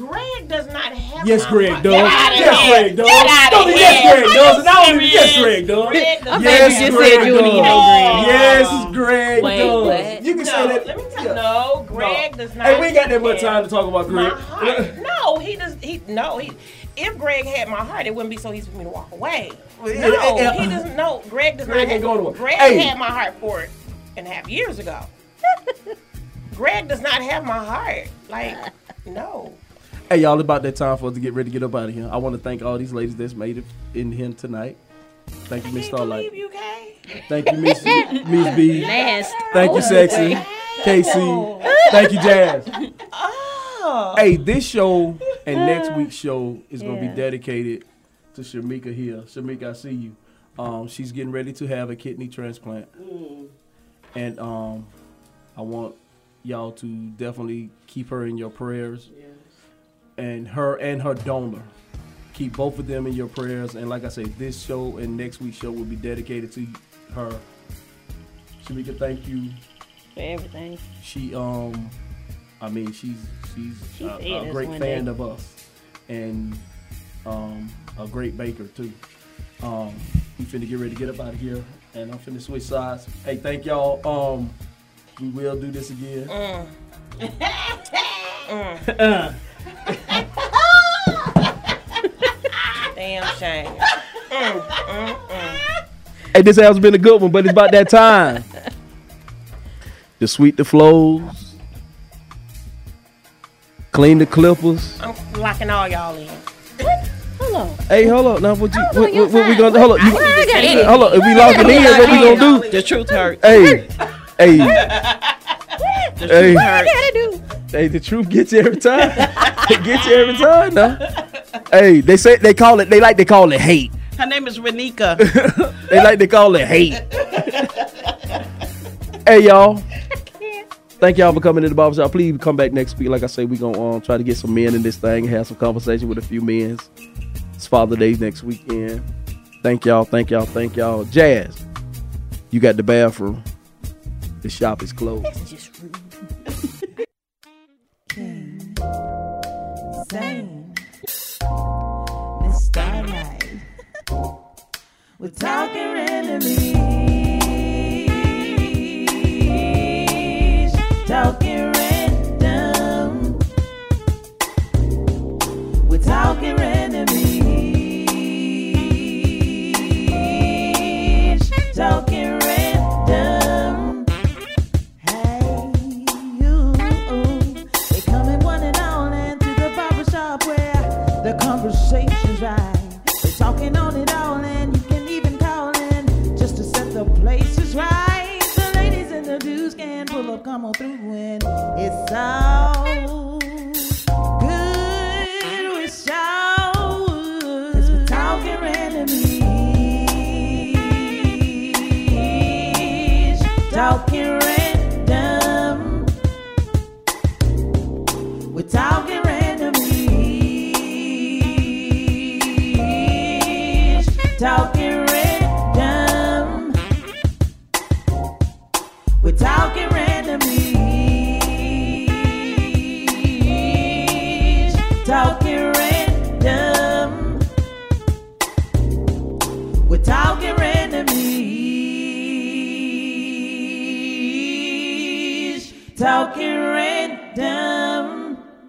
Greg does not have. Yes, Greg does. Yes. Greg does. Get outta Yes, Greg does. And I don't even. Serious. Yes, Greg does. Greg does. Yes, glad you just Greg said you didn't even know does. Yes, Greg does. You can No, say that. let me tell you. No, Greg does not. Hey, we ain't got that much time to talk about my Greg. heart. *laughs* No, he does. He no. He. If Greg had my heart, it wouldn't be so easy for me to walk away. Well, No, he doesn't. No, Greg does Greg not. ain't have, going to- Greg Hey. had my heart four and a half years ago. *laughs* Greg does not have my heart. Like, no. Hey, y'all, about that time for us to get ready to get up out of here. I want to thank all these ladies that's made it in here tonight. Thank you, Miss Starlight. You okay? Thank you, Miss *laughs* Miss B. Nasty. Thank you, Sexy. Casey. Thank you, Jazz. Oh. Hey, this show and next week's show is going to be dedicated to Shamika here. Shamika, I see you. Um, she's getting ready to have a kidney transplant. And um, I want y'all to definitely keep her in your prayers. And her and her donor. Keep both of them in your prayers. And like I said, this show and next week's show will be dedicated to her. Shamika, thank you For everything. she um I mean she's she's She a, a great fan day. of us and um a great baker too. Um we finna get ready to get up out of here and I'm finna switch sides. Hey thank y'all. Um we will do this again. Mm. *laughs* Damn shame. Mm, mm, mm. Hey, this has been a good one, but it's about that time. The sweet the flows. Clean the clippers. I'm locking all y'all in. Hold on. Hey, hold on. Now what you Hold what, you're what, what we gonna hold on? You, I got it. hold on. If we lock it in, what we gonna do? The truth hurts. Hey, hey, The hey, truth I hurts. gotta do. Hey. The truth gets you every time. it gets you every time. Now, hey, they say they call it. They like they call it hate. Her name is Renika. *laughs* They like they call it hate. hey, y'all. Thank y'all for coming to the barbershop. Please come back next week. Like I say, we gonna um, try to get some men in this thing and have some conversation with a few men. It's Father Day next weekend. Thank y'all. Thank y'all. Thank y'all. Jazz, you got the bathroom. The shop is closed. Same. Miss Starlight. We're talking randomly. Talking random. We're talking randomly. Can pull up, come